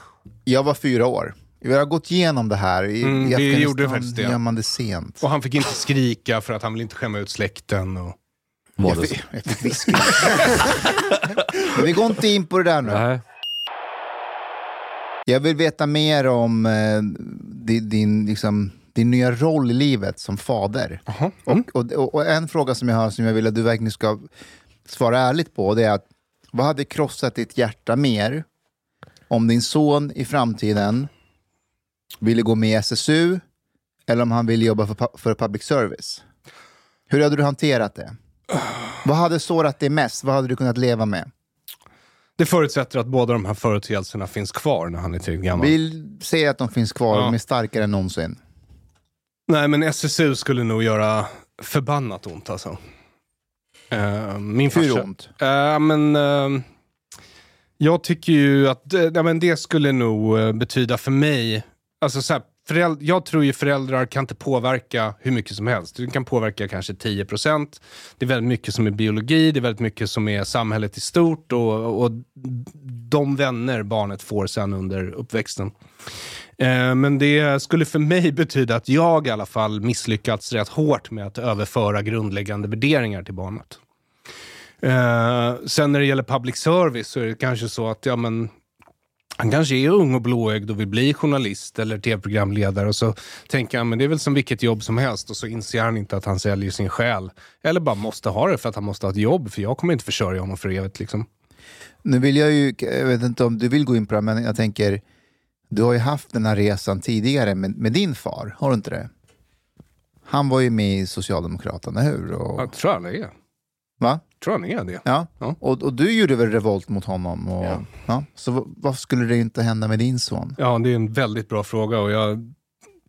jag var fyra år. Vi har gått igenom det här. I, Mm, i vi Afghanistan gjorde faktiskt det. gör man det sent. Och han fick inte skrika för att han vill inte skämma ut släkten. Och... Var Jag det fick, jag fick. Men vi går inte in på det där nu. Nej. Jag vill veta mer om eh, din, din liksom, din nya roll i livet som fader. Mm. Och, och, och en fråga som jag har som jag vill att du verkligen ska svara ärligt på, det är att vad hade krossat ditt hjärta mer om din son i framtiden ville gå med i SSU eller om han ville jobba för, för public service? Hur hade du hanterat det? Vad hade sårat dig mest? Vad hade du kunnat leva med? Det förutsätter att båda de här företeelserna finns kvar när han är tillräckligt gammal. Vi säger att de finns kvar, Ja. de är starkare än någonsin. Nej, men SSU skulle nog göra förbannat ont alltså. Uh, min Hur farsa- ont? Eh, men, eh, jag tycker ju att ja, men det skulle nog betyda för mig, alltså så här, föräld- jag tror ju föräldrar kan inte påverka hur mycket som helst. Du kan påverka kanske 10 procent. Det är väldigt mycket som är biologi, det är väldigt mycket som är samhället i stort och, och de vänner barnet får sen under uppväxten. Eh, Men det skulle för mig betyda att jag i alla fall misslyckats rätt hårt med att överföra grundläggande värderingar till barnet. Eh, sen när det gäller public service så är det kanske så att ja, men, han kanske är ung och blåögd och vill bli journalist eller tv-programledare och så tänker han men det är väl som vilket jobb som helst och så inser han inte att han säljer sin själ. Eller bara måste ha det för att han måste ha ett jobb för jag kommer inte försörja honom för evigt. Liksom. Nu vill jag ju, jag vet inte om du vill gå in på det, men jag tänker, du har ju haft den här resan tidigare med, med din far, har du inte det? Han var ju med i Socialdemokraterna, hur? Och, Jag tror han är. va? Tror han är det. Ja, Och, och du gjorde väl revolt mot honom? Och, ja. Så v- varför skulle det inte hända med din son? Ja, det är en väldigt bra fråga och jag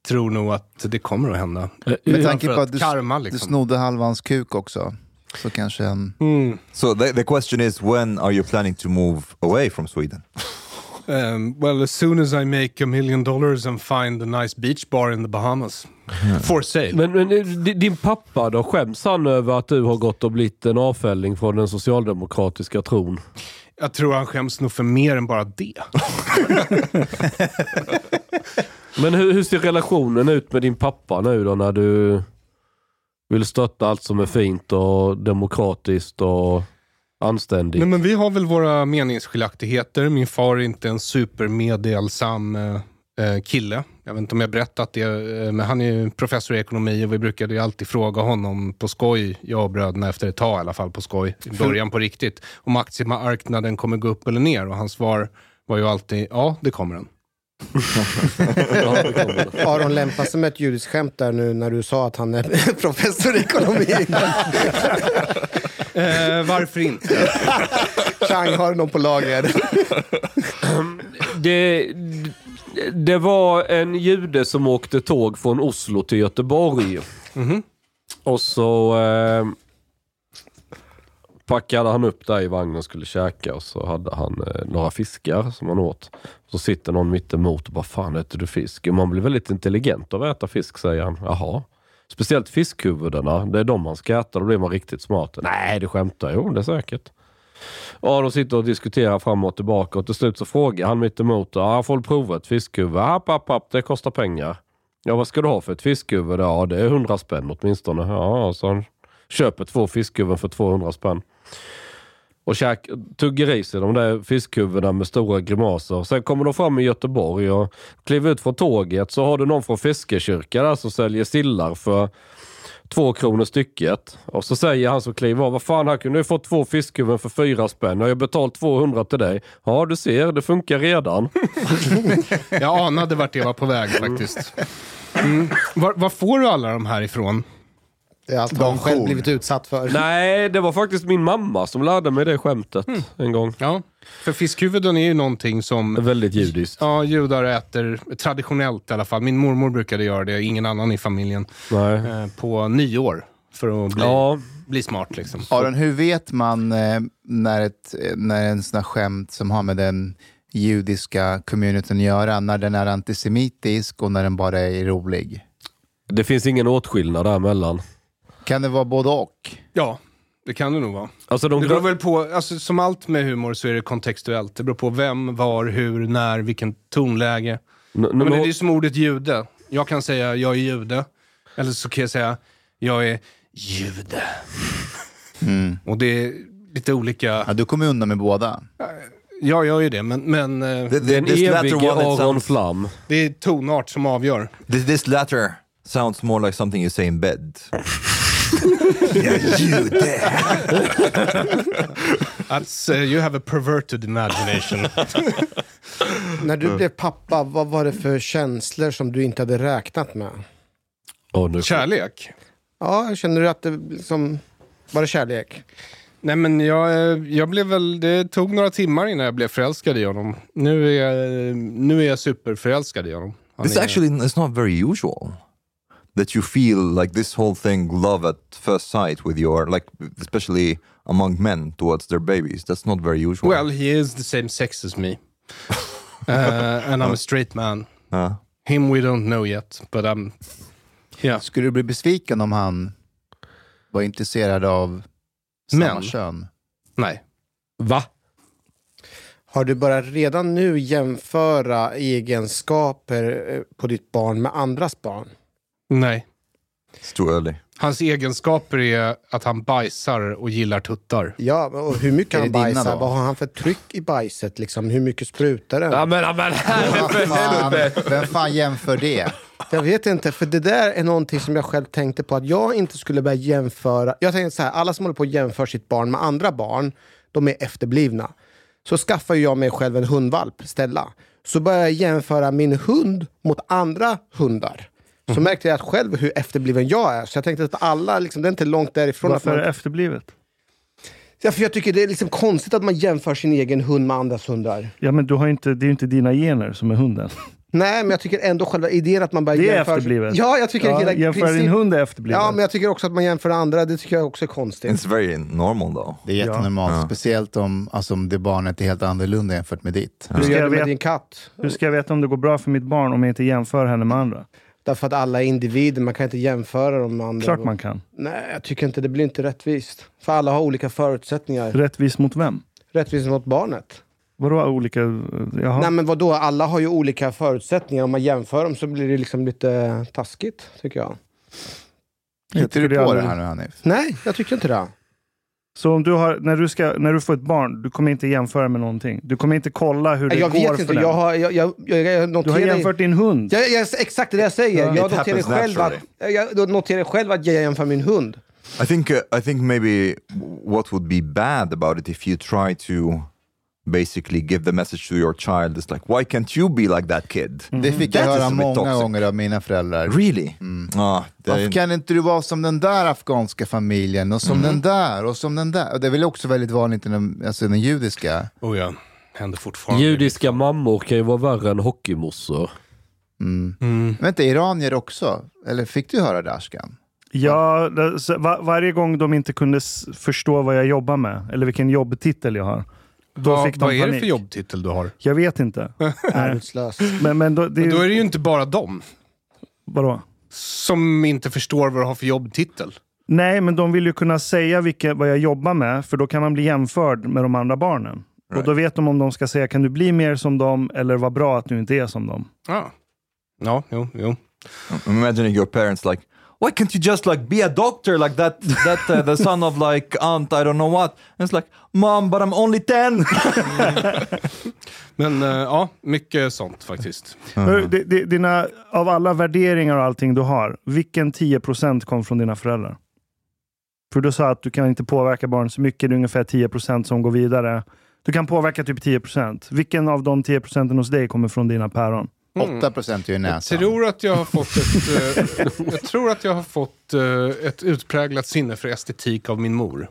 tror nog att det kommer att hända. Med tanke på att du, karma du liksom. snodde halva hans kuk också, så kanske en... Mm. So the, the question is, when are you planning to move away from Sweden? Um, well, as soon as I make a million dollars and find a nice beach bar in the Bahamas. For sale. Men, men eh, di- din pappa då, skäms han över att du har gått och blivit en avfälling från den socialdemokratiska tron? Jag tror han skäms nog för mer än bara det. Men hur, hur ser relationen ut med din pappa nu då när du vill stötta allt som är fint och demokratiskt och anständigt? Nej, men vi har väl våra meningsskiljaktigheter. Min far är inte en supermedelsam eh, eh, kille. Jag vet inte om jag berättat det, eh, men han är ju professor i ekonomi och vi brukade ju alltid fråga honom på skoj, jag och bröderna efter ett tag i alla fall på skoj, i början på riktigt, om aktiemarknaden kommer gå upp eller ner. Och hans svar var ju alltid, ja det kommer den. Aron lämpar sig med ett judiskt skämt där nu när du sa att han är professor i ekonomi. Eh, varför inte? Chang, har du någon på lager? det, det var en jude som åkte tåg från Oslo till Göteborg. Och så eh, packade han upp där i vagnen och skulle käka och så hade han eh, några fiskar som han åt. Så sitter någon mitt emot och bara “Fan äter du fisk?” Man blir väldigt intelligent av att äta fisk säger han. Jaha. Speciellt fiskhuvudena, det är de man ska äta, då blir man riktigt smart. Nej, du skämtar. Jo, det är säkert. Ja, de sitter och diskuterar fram och tillbaka och till slut så frågar han mitt emot. Ja, jag får prova ett fiskhuvud. App, app, app, det kostar pengar. Ja, vad ska du ha för ett fiskhuvud? Ja, det är 100 spänn åtminstone. Ja, så han köper två fiskhuvuden för 200 spänn. Och käk, tuggar i sig de där fiskhuvudena med stora grimaser. Sen kommer de fram i Göteborg och kliver ut från tåget så har du någon från Fiskekyrkan där som säljer sillar för två kronor stycket. Och så säger han som kliver av, vad fan här kunde ju fått två fiskhuvuden för fyra spänn. Jag har ju betalt 200 till dig. Ja du ser, det funkar redan. Jag anade vart det var på väg faktiskt. Mm. Var, var får du alla de här ifrån? Det är allt han själv blivit utsatt för. Nej, det var faktiskt min mamma som lärde mig det skämtet en gång. Ja, för fiskhuvuden är ju någonting som Väldigt judiskt. ja, judar äter, traditionellt i alla fall. Min mormor brukade göra det, ingen annan i familjen. Nej. Eh, på nyår, för att bli, Ja. bli smart. Liksom. Aron, hur vet man eh, när, ett, eh, när en sån här skämt som har med den judiska communityn att göra, när den är antisemitisk och när den bara är rolig? Det finns ingen åtskillnad däremellan. Kan det vara både och? Ja, det kan det nog vara. Alltså de Det beror väl på, alltså, som allt med humor så är det kontextuellt. Det beror på vem, var, hur, när, vilken tonläge. N- Men det är som ordet jude. Jag kan säga jag är jude. Eller så kan jag säga jag är jude. Och det är lite olika. Ja, du kommer undan med båda. Jag gör ju det, men, men eh, The- the- Den evige Aron Flam. det är tonart som avgör. This, this latter sounds more like something you say in bed. That's, uh, you have a perverted imagination. När du blev pappa, vad var det för känslor som du inte hade räknat med? Åh, nu. Kärlek? Ja, känner du att det liksom... Var det kärlek? Nej men jag, eh, jag blev väl, det tog några timmar innan jag blev förälskad i honom. Nu är jag, nu är jag superförälskad i honom. Han This är- actually is not very usual. That you feel like this whole thing, love at first sight, with your like, especially among men towards their babies. That's not very usual. Well, he is the same sex as me. uh, and I'm a straight man. Uh, Him we don't know yet, but I'm... Yeah. Skulle du bli besviken om han var intresserad av samma kön? Nej. Va? Har du börjat redan nu jämföra egenskaper eh, på ditt barn med andras barn? Nej. Hans egenskaper är att han bajsar och gillar tuttar. Ja, och hur mycket han bajsar? Vad har han för tryck i bajset? Liksom? Hur mycket sprutar den? Ja, men, ja, men för fan, helvete. vem fan jämför det? Jag vet inte, för det där är någonting som jag själv tänkte på att jag inte skulle börja jämföra. Jag tänkte så här, alla som håller på att jämföra sitt barn med andra barn, de är efterblivna. Så skaffar jag mig själv en hundvalp, Stella. Så börjar jag jämföra min hund mot andra hundar. Så märkte jag själv hur efterbliven jag är. Så jag tänkte att alla, liksom, det är inte långt därifrån. Varför att är man, det efterblivet? ja, för jag tycker det är liksom konstigt att man jämför sin egen hund med andras hundar. Ja, men du har inte, det är ju inte dina gener som är hunden. Nej, men jag tycker ändå själva idén att man börjar Det är jämföra... efterblivet. Ja, jag tycker Ja, hela jämföra din princip- hund är efterblivet. Ja, men jag tycker också att man jämför andra, det tycker jag också är konstigt. It's very normal though. Det är jättenormalt, Ja. speciellt om, alltså, om det barnet är helt annorlunda jämfört med ditt. Hur ska jag veta- din katt? Hur ska jag veta om det går bra för mitt barn om jag inte jämför henne med andra? Därför att alla är individer, man kan inte jämföra dem med andra. Klart man kan. Nej, jag tycker inte det blir inte rättvist. För alla har olika förutsättningar. Rättvis mot vem? Rättvist mot barnet. Vadå olika? Jaha. Nej men vadå, alla har ju olika förutsättningar. Om man jämför dem så blir det liksom lite taskigt, tycker jag. Hittar du på det här nu Hanif? Nej, jag tycker inte det. Så om du har, när, du ska, när du får ett barn, du kommer inte jämföra med någonting? Du kommer inte kolla hur det Jag går vet för inte, den? jag, har, jag, jag, jag, jag Du noterar... har jämfört din hund? Jag, jag, exakt det jag säger. Ja. Jag noterar själv att, jag noterar själv att jag jämför min hund. I think uh, I think maybe what would be bad about it if you try to basically give the message to your child is like, why can't you be like that kid? Det fick jag That höra många toxic. gånger av mina föräldrar. Really? Ah, det Varför kan inte du vara som den där afghanska familjen och som den där och som den där? Och det är väl också väldigt vanligt i den, alltså den judiska. Oh ja, händer fortfarande. Judiska mammor kan ju vara värre än hockeymossor. Mm. Vänta, iranier också? Eller fick du höra det Ashkan? Ja, det, så, va, varje gång de inte kunde förstå vad jag jobbar med, eller vilken jobbtitel jag har. Då Vad, fick de vad är det för jobbtitel du har? Jag vet inte. Nej. Arbetslös. men, men då, det, är Men då är det ju inte bara dem Vadå? som inte förstår vad du har för jobbtitel. Nej, men de vill ju kunna säga vilka, vad jag jobbar med, för då kan man bli jämförd med de andra barnen. Och då vet de om de ska säga, kan du bli mer som dem, eller vad bra att du inte är som dem. Ah. Ja, jo, jo. I'm imagining your parents like, why can't you just like be a doctor like that? That uh, the son of like aunt I don't know what. And it's like, mom, but I'm only ten. Men eh, ja, mycket sånt faktiskt. Hör, di- di- Dina, av alla värderingar och allting du har, vilken 10% kom från dina föräldrar? För du sa att du kan inte påverka barn så mycket, det är ungefär 10% som går vidare. Du kan påverka typ 10%. Vilken av de 10% hos dig kommer från dina päron? 8 procent är ju Jag näsan. tror att jag har fått ett, eh, jag tror att jag har fått eh, ett utpräglat sinne för estetik av min mor.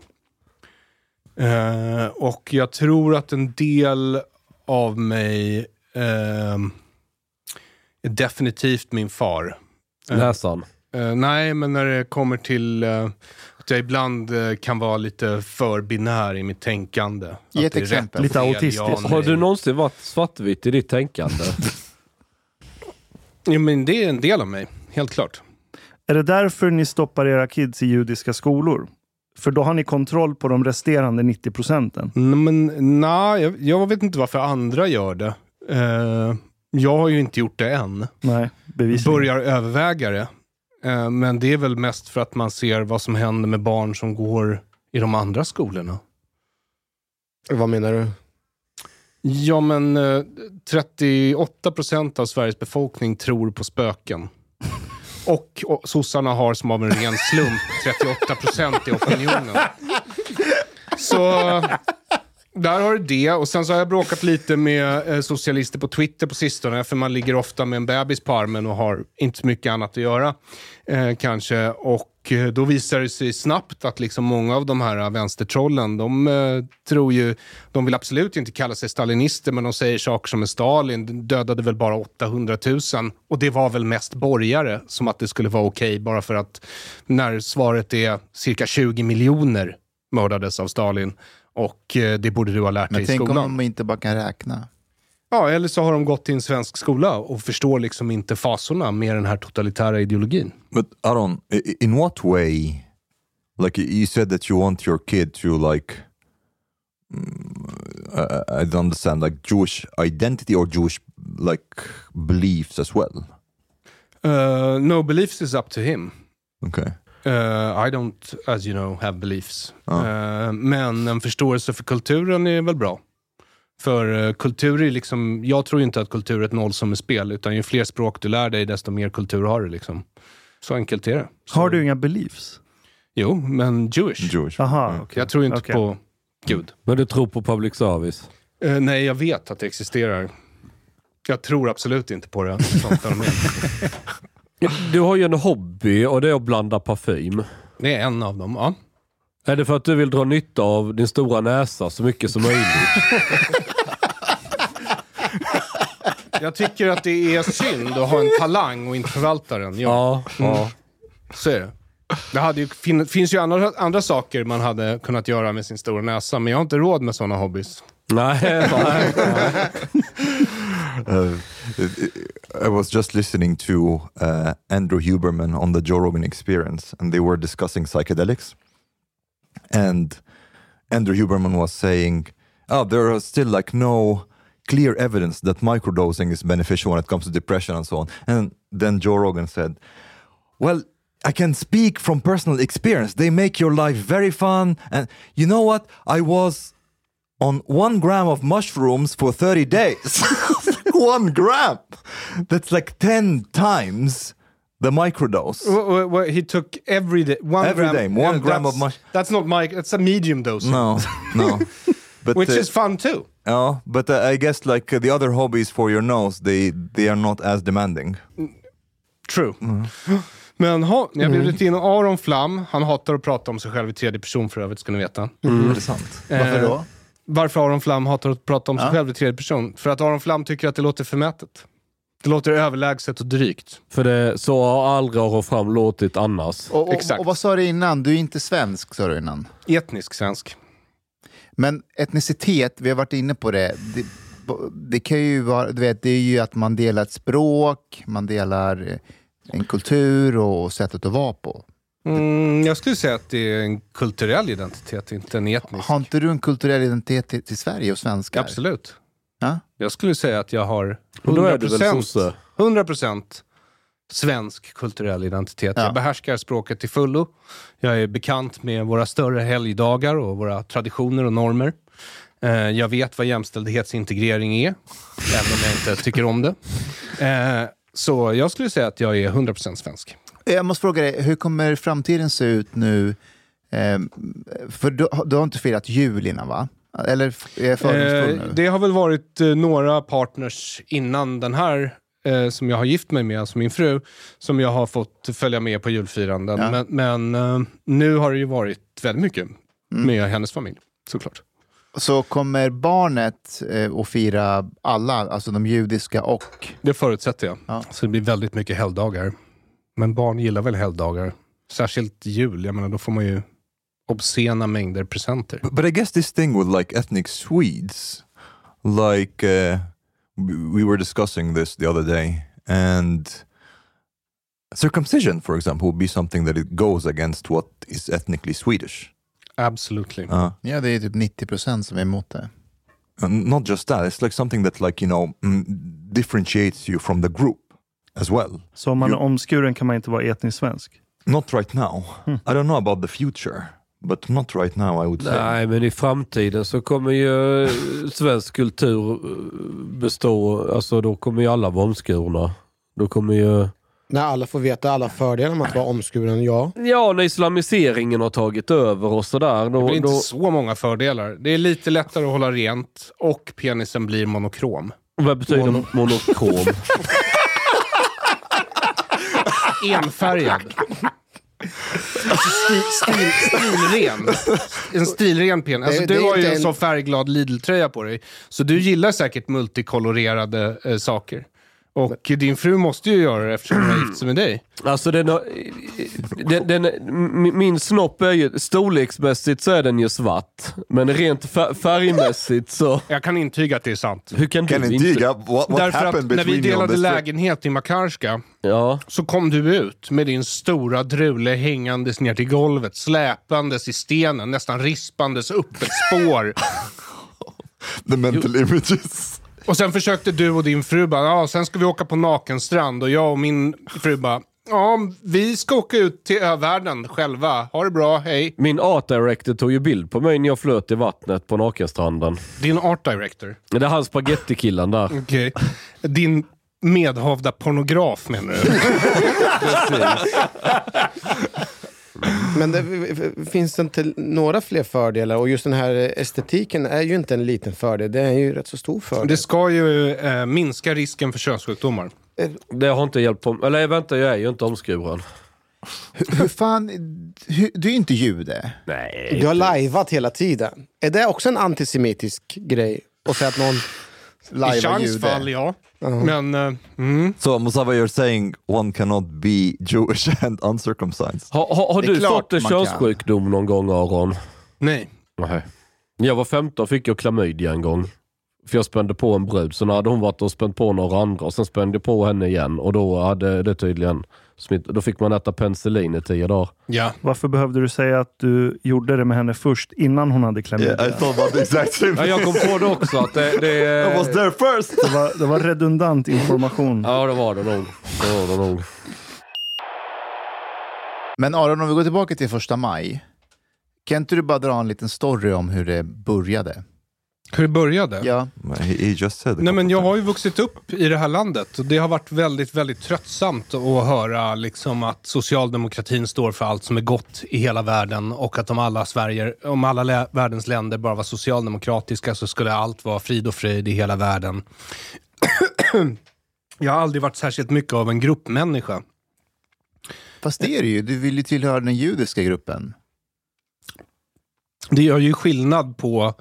Eh, och jag tror att en del av mig eh, är definitivt min far. Eh, Näsan. eh, nej, men när det kommer till eh, att jag ibland eh, kan vara lite för binär i mitt tänkande. Ge ett exempel. Lite fel, autistisk. ja, nej. Har du någonsin varit svartvit i ditt tänkande? Ja, men det är en del av mig, helt klart. Är det därför ni stoppar era kids i judiska skolor? För då har ni kontroll på de resterande 90 procenten. Mm, Men nej, jag, jag vet inte varför andra gör det. Eh, jag har ju inte gjort det än. Nej, bevisligen. Börjar överväga det. Eh, men det är väl mest för att man ser vad som händer med barn som går i de andra skolorna. Vad menar du? Ja, men eh, 38 procent av Sveriges befolkning tror på spöken. Och, och sossarna har som av en ren slump 38 procent i opinionen. Så där har du det. Och sen så har jag bråkat lite med eh, socialister på Twitter på sistone. För man ligger ofta med en bebis på armen och har inte så mycket annat att göra. Eh, kanske. Och eh, då visar det sig snabbt att liksom många av de här vänstertrollen, de eh, tror ju, de vill absolut inte kalla sig stalinister, men de säger saker som är Stalin dödade väl bara 800 000 och det var väl mest borgare, som att det skulle vara okej bara för att när svaret är cirka 20 miljoner mördades av Stalin och eh, det borde du ha lärt dig Men i tänk om skolan. de inte bara kan räkna. Ja, eller så har de gått till en svensk skola och förstår liksom inte fasorna med den här totalitära ideologin. But Aron, in what way? Like you said that you want your kid to like, mm, I, I don't understand, like Jewish identity or Jewish like beliefs as well. Uh, no beliefs is up to him. Okay. Uh, I don't, as you know, have beliefs. Uh, men en förståelse för kulturen är väl bra. För uh, kultur är liksom, jag tror inte att kultur är ett nollsummespel, utan ju fler språk du lär dig, desto mer kultur har du. Liksom. Så enkelt är det. Har du inga beliefs? Jo, men Jewish. Jewish. Aha, okej. Jag tror inte Okej. på Gud. Men du tror på public service? Eh, nej, jag vet att det existerar. Jag tror absolut inte på det som fenomen. Du har ju en hobby och det är att blanda parfym. Det är en av dem, ja. Är det för att du vill dra nytta av din stora näsa så mycket som möjligt? Jag tycker att det är synd att ha en talang och inte förvalta den. Ja, Ja, ja. så är det. Det hade ju, fin, finns ju andra, andra saker man hade kunnat göra med sin stora näsa, men jag har inte råd med sådana hobbys. Nej, nej. Uh, I was just listening to uh, Andrew Huberman on the Joe Rogan Experience, and they were discussing psychedelics. And Andrew Huberman was saying, "Oh, there are still like no clear evidence that microdosing is beneficial when it comes to depression and so on." And then Joe Rogan said, "Well." I can speak from personal experience. They make your life very fun. And you know what? I was on one gram of mushrooms for 30 days. one gram! That's like 10 times the microdose. Wha- wha- He took every day, one Every gram. day, one Yeah, gram of mush- That's not my, it's a medium dose. No, no. But, Which uh, is fun too. yeah, but uh, I guess like uh, the other hobbies for your nose, they they are not as demanding. True. Men ha, jag blev lite in Aron Flam, han hatar att prata om sig själv i tredje person för övrigt, ska ni veta. Intressant. Varför Eh, då? Varför Aron Flam hatar att prata om sig Ja. själv i tredje person? För att Aron Flam tycker att det låter förmätet. Det låter överlägset och drygt. För det, så har aldrig Aron Flam låtit annars. Och, och, Exakt. och vad sa du innan? Du är inte svensk, sa du innan. Etnisk svensk. Men etnicitet, vi har varit inne på det. Det, det kan ju vara, du vet, det är ju att man delar ett språk, man delar en kultur och sättet att vara på. Mm, jag skulle säga att det är en kulturell identitet, inte en etnisk. Har inte du en kulturell identitet till, till Sverige och svenskar? Absolut. Ja? Jag skulle säga att jag har Och då är du väl 100%, sosse? 100% svensk kulturell identitet. Ja. Jag behärskar språket till fullo. Jag är bekant med våra större helgdagar och våra traditioner och normer. Eh, Jag vet vad jämställdhetsintegrering är, även om jag inte tycker om det. Eh, Så jag skulle säga att jag är 100% svensk. Jag måste fråga dig, hur kommer framtiden se ut nu? Ehm, för du, du har inte firat jul innan, va? Eller är Eh? Det har väl varit eh, några partners innan den här eh, som jag har gift mig med, alltså min fru, som jag har fått följa med på julfiranden. Ja. Men, men eh, nu har det ju varit väldigt mycket Mm. med hennes familj, såklart. Så kommer barnet eh, att fira alla, alltså de judiska och... Det förutsätter jag. Ja. Så det blir väldigt mycket helgdagar. Men barn gillar väl helgdagar. Särskilt jul, jag menar då får man ju obscena mängder presenter. But, but I guess this thing with like ethnic Swedes, like uh, we we were discussing this the other day, and circumcision, for example, would be something that it goes against what is ethnically Swedish. Absolutely. Uh, Ja, det är typ 90 procent som är emot det. not just that, it's like something that like you know mm, differentiates you from the group as well. Så om man är Jo. omskuren kan man inte vara etnisk svensk? Not right now. I don't know about the future, but not right now. I would say. Nej, men i framtiden så kommer ju eh, svensk kultur eh, bestå, alltså då kommer ju alla vara omskurna. Då kommer ju... När alla får veta alla fördelar med att vara omskuren, ja. Ja, när islamiseringen har tagit över och sådär. Det Då, blir inte då, så många fördelar. Det är lite lättare att hålla rent och penisen blir monokrom. vad betyder Mono- monokrom? Enfärgad. Alltså stil, stil, stilren. En stilren penis. Alltså, du har ju en en- sån färgglad Lidl-tröja på dig. Så du gillar säkert multikolorerade eh, saker. Och din fru måste ju göra det eftersom hon har gift sig med dig. Alltså den, har- den, den, min- snopp är ju, storleksmässigt så är den ju svart. Men rent fär- färgmässigt så... Jag kan intyga att det är sant. Hur kan, Can du inte... yeah. What, what Därför att när vi delade lägenhet i Makarska Ja. så kom du ut med din stora drule hängandes ner till golvet, släpandes i stenen, nästan rispandes upp ett spår. The mental images. Och sen försökte du och din fru bara, ja, sen ska vi åka på nakenstrand. Och jag och min fru bara, ja, vi ska åka ut till övärlden själva. Ha det bra, hej. Min art director tog ju bild på mig när jag flöt i vattnet på nakenstranden. Din art director. Det är han spagettikillen där. Okej. Din medhavda pornograf menar du? Men det finns det inte några fler fördelar? Och just den här estetiken är ju inte en liten fördel. Det är ju rätt så stor fördel. Det ska ju eh, minska risken för könssjukdomar. Det har inte hjälpt på... Eller vänta, jag är ju inte omskuren. Hur, hur fan, hur, du är ju inte jude. Nej. Du har lajvat hela tiden. Är det också en antisemitisk grej? Och säga att någon... I Lajva Chans jude. fall, ja. Men eh, mm. So Mustafa, you're saying one cannot be Jewish and uncircumcised? Har, har, har du fått en könssjukdom någon gång Aron? nej. Nej. När jag var 15 fick jag klamydia en gång. För jag spände på en brud, så hade hon varit och spänt på några andra och sen spände jag på henne igen och då hade det tydligen smitt. Då fick man äta penicillin i tio dagar. Ja. Varför behövde du säga att du gjorde det med henne först, innan hon hade klamydia? Yeah, I thought about the exact same Ja, thing. jag kom på det också att det... det I was there first. Det var, det var redundant information. Ja, det var det nog. Det var det nog. Men Aron, om vi går tillbaka till första maj. Kan inte du bara dra en liten story om hur det började? Hur det började? Ja. He, he just said. a Nej, men jag har ju vuxit upp i det här landet och det har varit väldigt, väldigt tröttsamt att höra liksom att socialdemokratin står för allt som är gott i hela världen och att om alla, Sverige, om alla lä- världens länder bara var socialdemokratiska så skulle allt vara frid och fröjd i hela världen. jag har aldrig varit särskilt mycket av en gruppmänniska. Fast det är det ju. Du vill ju tillhöra den judiska gruppen. Det gör ju skillnad på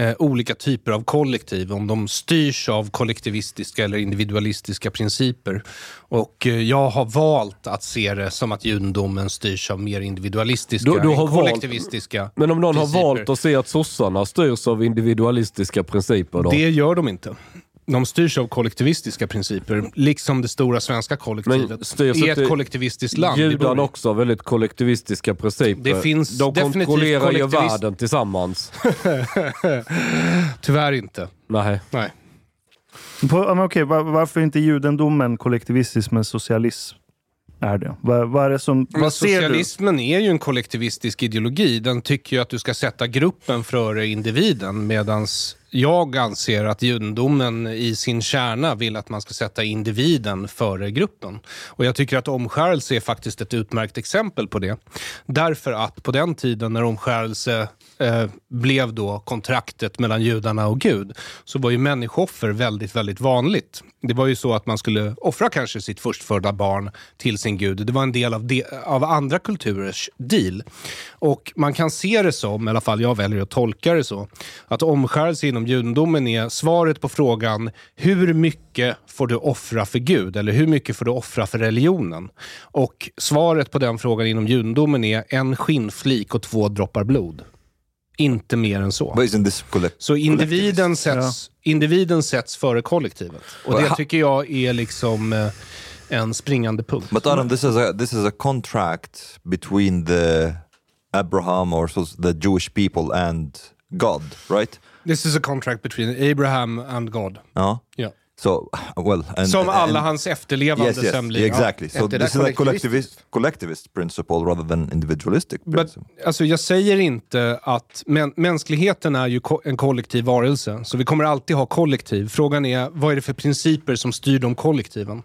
eh, olika typer av kollektiv, om de styrs av kollektivistiska eller individualistiska principer. Och eh, jag har valt att se det som att judendomen styrs av mer individualistiska Du- du har än valt- kollektivistiska Men om någon principer. har valt att se att sossarna styrs av individualistiska principer då? Det gör de inte. De styrs av kollektivistiska principer, liksom det stora svenska kollektivet. Inte ett kollektivistiskt land. Judarna i. också har väldigt kollektivistiska principer. Det finns De kontrollerar ju världen tillsammans. Tyvärr inte. Nej. Nej. På, men okej, var, varför inte judendomen kollektivistisk men socialism är det? Vad, vad är det som... Men Vad ser du? socialismen är ju en kollektivistisk ideologi. Den tycker ju att du ska sätta gruppen före individen medan jag anser att judendomen i sin kärna vill att man ska sätta individen före gruppen. Och Jag tycker att omskärelse är faktiskt ett utmärkt exempel på det. Därför att på den tiden när omskärelse eh, blev då kontraktet mellan judarna och Gud så var ju människooffer väldigt, väldigt vanligt. Det var ju så att man skulle offra kanske sitt förstfödda barn till sin gud. Det var en del av, de, av andra kulturers deal. Och man kan se det som, i alla fall jag väljer att tolka det så, att omskärelse inom judendomen är svaret på frågan hur mycket får du offra för Gud? Eller hur mycket får du offra för religionen? Och svaret på den frågan inom judendomen är en skinnflik och två droppar blod. Inte mer än så. Så individen sätts, individen sätts före kollektivet. Och det tycker jag är liksom eh, en springande punkt. But Adam, this is a this is a contract between the Abraham or the Jewish people and God, right? This is a contract between Abraham and God. Ja. So well, and, Som alla and- hans efterlevande Yes, yes, sen blir. exactly. So this is a collectivist collectivist principle rather than individualistic Men, principle. alltså jag säger inte att mä- mänskligheten är ju ko- en kollektiv varelse, så vi kommer alltid ha kollektiv. Frågan är, vad är det för principer som styr de kollektiven?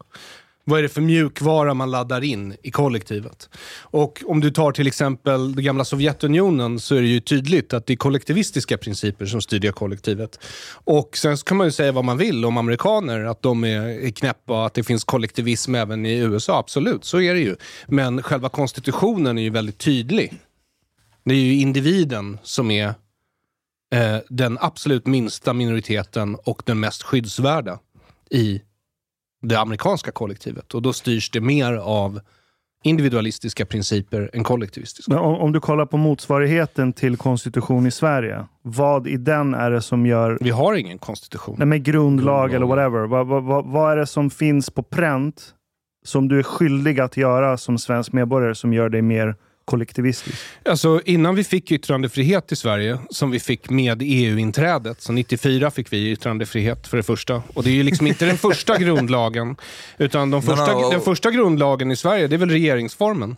Vad är det för mjukvara man laddar in i kollektivet? Och om du tar till exempel det gamla Sovjetunionen så är det ju tydligt att det är kollektivistiska principer som styr det kollektivet. Och sen så kan man ju säga vad man vill om amerikaner, att de är knäppa och att det finns kollektivism även i USA. Absolut, så är det ju. Men själva konstitutionen är ju väldigt tydlig. Det är ju individen som är eh, den absolut minsta minoriteten och den mest skyddsvärda i det amerikanska kollektivet. Och då styrs det mer av individualistiska principer än kollektivistiska. Men om, om du kollar på motsvarigheten till konstitution i Sverige, vad i den är det som gör... Vi har ingen konstitution. Nej, men grundlag eller whatever. Vad, vad, vad, vad är det som finns på pränt som du är skyldig att göra som svensk medborgare som gör dig mer kollektivistisk? Alltså, innan vi fick yttrandefrihet i Sverige, som vi fick med EU-inträdet, så 94 fick vi yttrandefrihet för det första. Och det är ju liksom inte den första grundlagen, utan de första, no, no. den första grundlagen i Sverige, det är väl regeringsformen.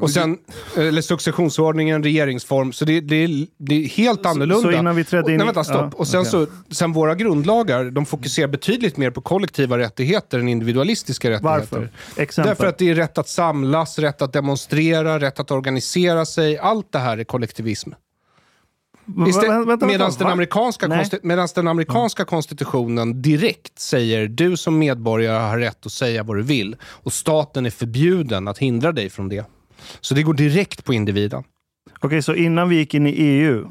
Och sen, eller successionsordningen, regeringsform. Så det, det, det är helt annorlunda. så innan vi trädde in Nej, vänta, stopp. ja, och sen, okej. så, sen våra grundlagar, de fokuserar betydligt mer på kollektiva rättigheter än individualistiska rättigheter. Varför? Exempel. Därför att det är rätt att samlas, rätt att demonstrera, rätt att organisera sig. Allt det här är kollektivism. Medan den, amerikanska konsti- den amerikanska konstitutionen direkt säger du som medborgare har rätt att säga vad du vill och staten är förbjuden att hindra dig från det. Så det går direkt på individen. Okej, så innan vi gick in i EU,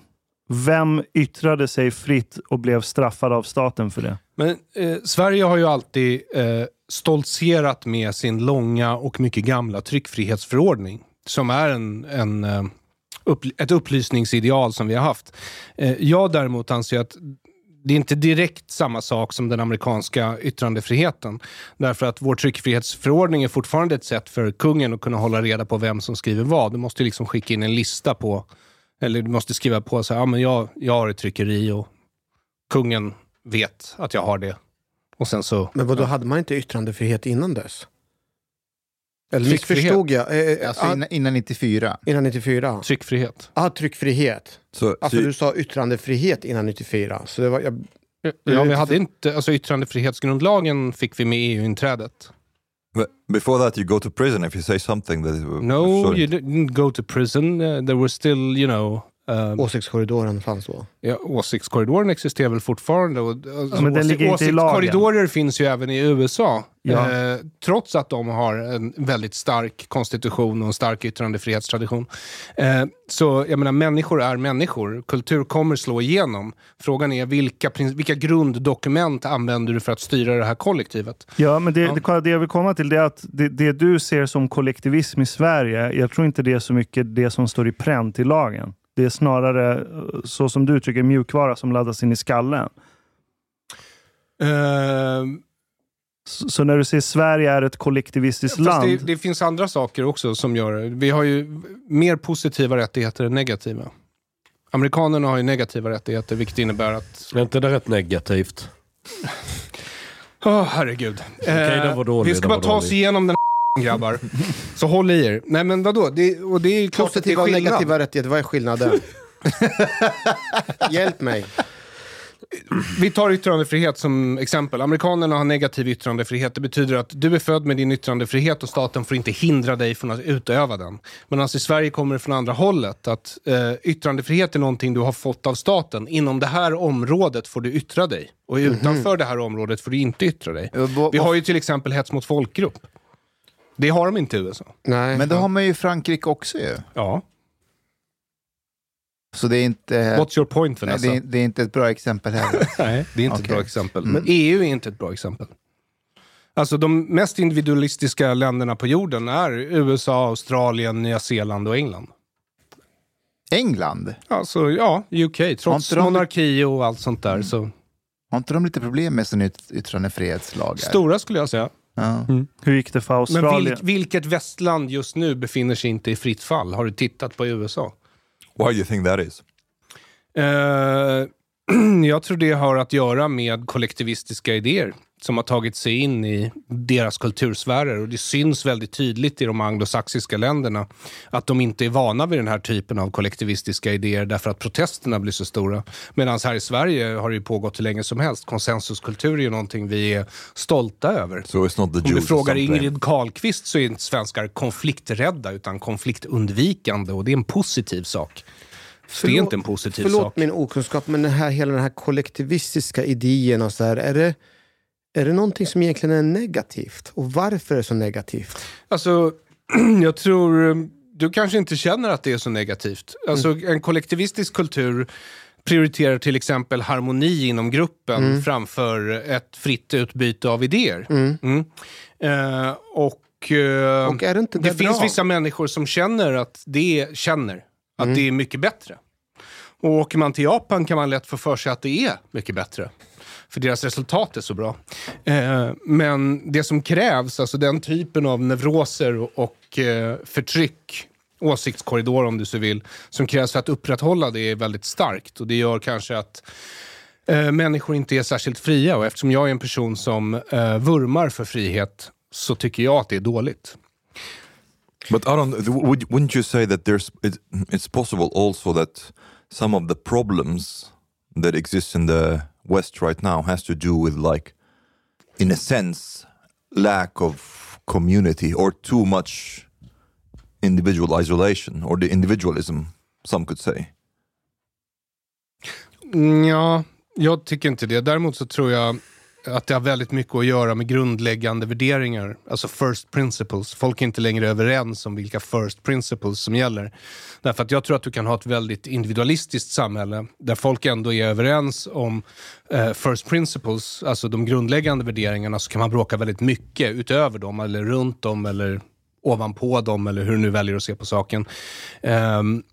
vem yttrade sig fritt och blev straffad av staten för det? Men eh, Sverige har ju alltid eh, stoltserat med sin långa och mycket gamla tryckfrihetsförordning. Som är en, en, eh, upp, ett upplysningsideal som vi har haft. Eh, jag däremot anser att det är inte direkt samma sak som den amerikanska yttrandefriheten. Därför att vår tryckfrihetsförordning är fortfarande ett sätt för kungen att kunna hålla reda på vem som skriver vad. Du måste liksom skicka in en lista på, eller du måste skriva på så här, ja, men jag, jag har ett tryckeri och kungen vet att jag har det. Och sen så... Men vadå, hade man inte yttrandefrihet innan dess? Eller missförstod jag? Eh, Alltså ah, innan, innan 94. innan 94? Tryckfrihet. Ja, ah, tryckfrihet. So, Alltså so du sa yttrandefrihet innan 94. Så det var, jag, Ja, vi hade inte, alltså yttrandefrihetsgrundlagen fick vi med EU-inträdet. but before that, you go to prison if you say something that is. No, you didn't go to prison. Uh, there were still, you know... Um, åsiktskorridoren fanns då. ja, åsiktskorridoren existerar väl fortfarande. Och, alltså, men den åsik- ligger inte i lagen. åsiktskorridorer finns ju även i USA. Ja. Eh, trots att de har en väldigt stark konstitution och en stark yttrandefrihetstradition. Eh, så jag menar, människor är människor. Kultur kommer slå igenom. Frågan är vilka, vilka grunddokument använder du för att styra det här kollektivet? Ja, men det, Ja. det, jag vill komma till det är att det, det du ser som kollektivism i Sverige, jag tror inte det är så mycket det som står i pränt i lagen. Det är snarare, eh, så som du uttrycker, mjukvara som laddas in i skallen. Eh, Så, när du säger Sverige är ett kollektivistiskt Fast land, det, det finns andra saker också som gör det. Vi har ju mer positiva rättigheter än negativa. Amerikanerna har ju negativa rättigheter, vilket innebär att... Är inte det rätt negativt? Åh, herregud. Okej, den var dålig, vi ska bara var ta oss dålig. igenom den här grabbar. Så håll i er. Nej men vadå? Det, och det är ju klart att det är Positiva och skillnad. negativa rättigheter, vad är skillnaden? Hjälp mig. Vi tar yttrandefrihet som exempel. Amerikanerna har negativ yttrandefrihet. Det betyder att du är född med din yttrandefrihet och staten får inte hindra dig från att utöva den. Men alltså i Sverige kommer det från andra hållet. Att eh, yttrandefrihet är någonting du har fått av staten. Inom det här området får du yttra dig. Och utanför det här området får du inte yttra dig. Vi har ju till exempel hets mot folkgrupp. Det har de inte i USA. Nej. Men det har man ju i Frankrike också ju. Ja. Så det är inte... What's your point Nej, Vanessa? det, är, det är inte ett bra exempel heller. Nej, det är inte ett Okej. bra exempel. Mm. Men EU är inte ett bra exempel. Alltså de mest individualistiska länderna på jorden är USA, Australien, Nya Zeeland och England. England? Alltså ja, UK. Trots de- monarki och allt sånt där. Så Har inte de lite problem med sin yt- yttrandefrihetslagar? stora skulle jag säga. Ja. hur gick det för Men Australien? vilk, vilket västland just nu befinner sig inte i fritt fall? Har du tittat på USA? Why do you think that is? Eh, jag tror det har att göra med kollektivistiska idéer som har tagit sig in i deras kultursfärer. Och det syns väldigt tydligt i de anglosaxiska länderna att de inte är vana vid den här typen av kollektivistiska idéer därför att protesterna blir så stora. Medan här i Sverige har det ju pågått hur länge som helst. Konsensuskultur är ju någonting vi är stolta över. So it's not the Om du frågar. Ingrid Carlqvist så är inte svenskar konflikträdda utan konfliktundvikande och det är en positiv sak. Så det är inte en positiv förlåt sak. min okunskap, men den här, hela den här kollektivistiska idén och så här, är det, är det någonting som egentligen är negativt? Och varför är det så negativt? Alltså, jag tror... Du kanske inte känner att det är så negativt. Alltså, En kollektivistisk kultur prioriterar till exempel harmoni inom gruppen Mm. framför ett fritt utbyte av idéer. Mm. Mm. Eh, och, eh, Och det det finns vissa människor som känner att det, känner att Mm. det är mycket bättre. Och åker man till Japan kan man lätt få för sig att det är mycket bättre. För deras resultat är så bra. Eh, men det som krävs, alltså den typen av neuroser och, och eh, förtryck, åsiktskorridor om du så vill, som krävs för att upprätthålla det är väldigt starkt. Och det gör kanske att eh, människor inte är särskilt fria. Och eftersom jag är en person som eh, vurmar för frihet så tycker jag att det är dåligt. But Aron, would, wouldn't you say that there's it, it's possible also that some of the problems that exist in the West right now has to do with like, in a sense, lack of community or too much individual isolation or the individualism, some could say. Mm, Ja, jag tycker inte det. Däremot så tror jag att det har väldigt mycket att göra med grundläggande värderingar. Alltså first principles. Folk är inte längre överens om vilka first principles som gäller. Därför att jag tror att du kan ha ett väldigt individualistiskt samhälle där folk ändå är överens om eh, first principles, alltså de grundläggande värderingarna, så kan man bråka väldigt mycket utöver dem, eller runt dem, eller ovanpå dem, eller hur du nu väljer att se på saken. Ehm,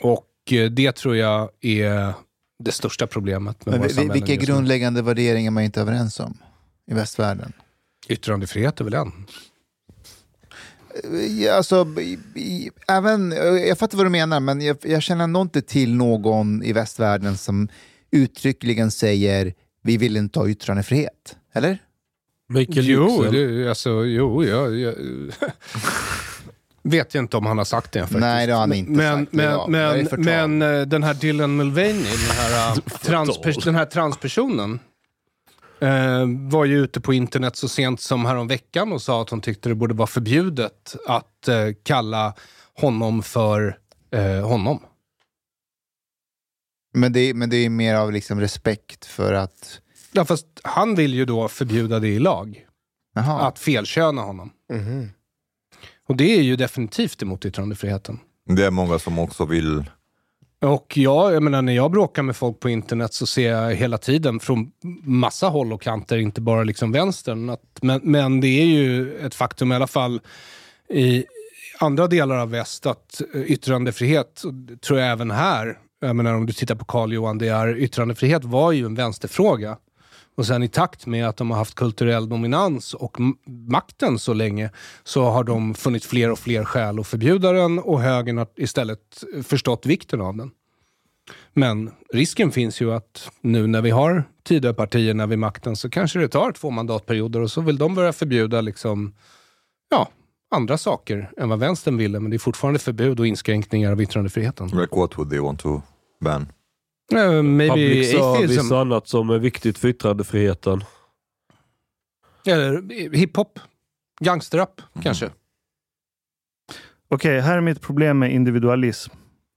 och eh, det tror jag är det största problemet med Men våra vi- vilka nu. grundläggande värderingar är man inte överens om i västvärlden? Yttrandefrihet är väl en? Ja, Alltså, även, jag fattar vad du menar, men jag, jag känner ändå inte till någon i västvärlden som uttryckligen säger vi vill inte ha yttrandefrihet. Eller? Mikael Jo, det, alltså, jo jag, jag vet jag inte om han har sagt det faktiskt. Nej, det har han inte men, sagt. Men, men, förtal. men eh, den här Dylan Mulvaney, den här, eh, transpers, den här transpersonen, eh, var ju ute på internet så sent som häromveckan och sa att hon tyckte det borde vara förbjudet att eh, kalla honom för eh, honom. Men det, men det är mer av liksom respekt för att... Ja, fast han vill ju då förbjuda det i lag. Jaha. Att felköna honom. Och det är ju definitivt emot yttrandefriheten. Det är många som också vill Och jag, jag menar, när jag bråkar med folk på internet så ser jag hela tiden från massa håll och kanter, inte bara liksom vänstern. Att, men, men det är ju ett faktum i alla fall i andra delar av väst att eh, yttrandefrihet, tror jag även här, jag menar om du tittar på Carl Johan, det är, yttrandefrihet var ju en vänsterfråga. Och sen i takt med att de har haft kulturell dominans och makten så länge så har de funnit fler och fler skäl att förbjuda den och högern har istället förstått vikten av den. Men risken finns ju att nu när vi har Tidöpartierna vid makten så kanske det tar två mandatperioder och så vill de börja förbjuda liksom, ja, andra saker än vad vänstern ville. Men det är fortfarande förbud och inskränkningar av yttrandefriheten. like what would they want to ban? Uh, maybe Public service och annat som är viktigt för yttrandefriheten. Eller hiphop. Gangsterrap kanske. Okej, här är mitt problem med individualism.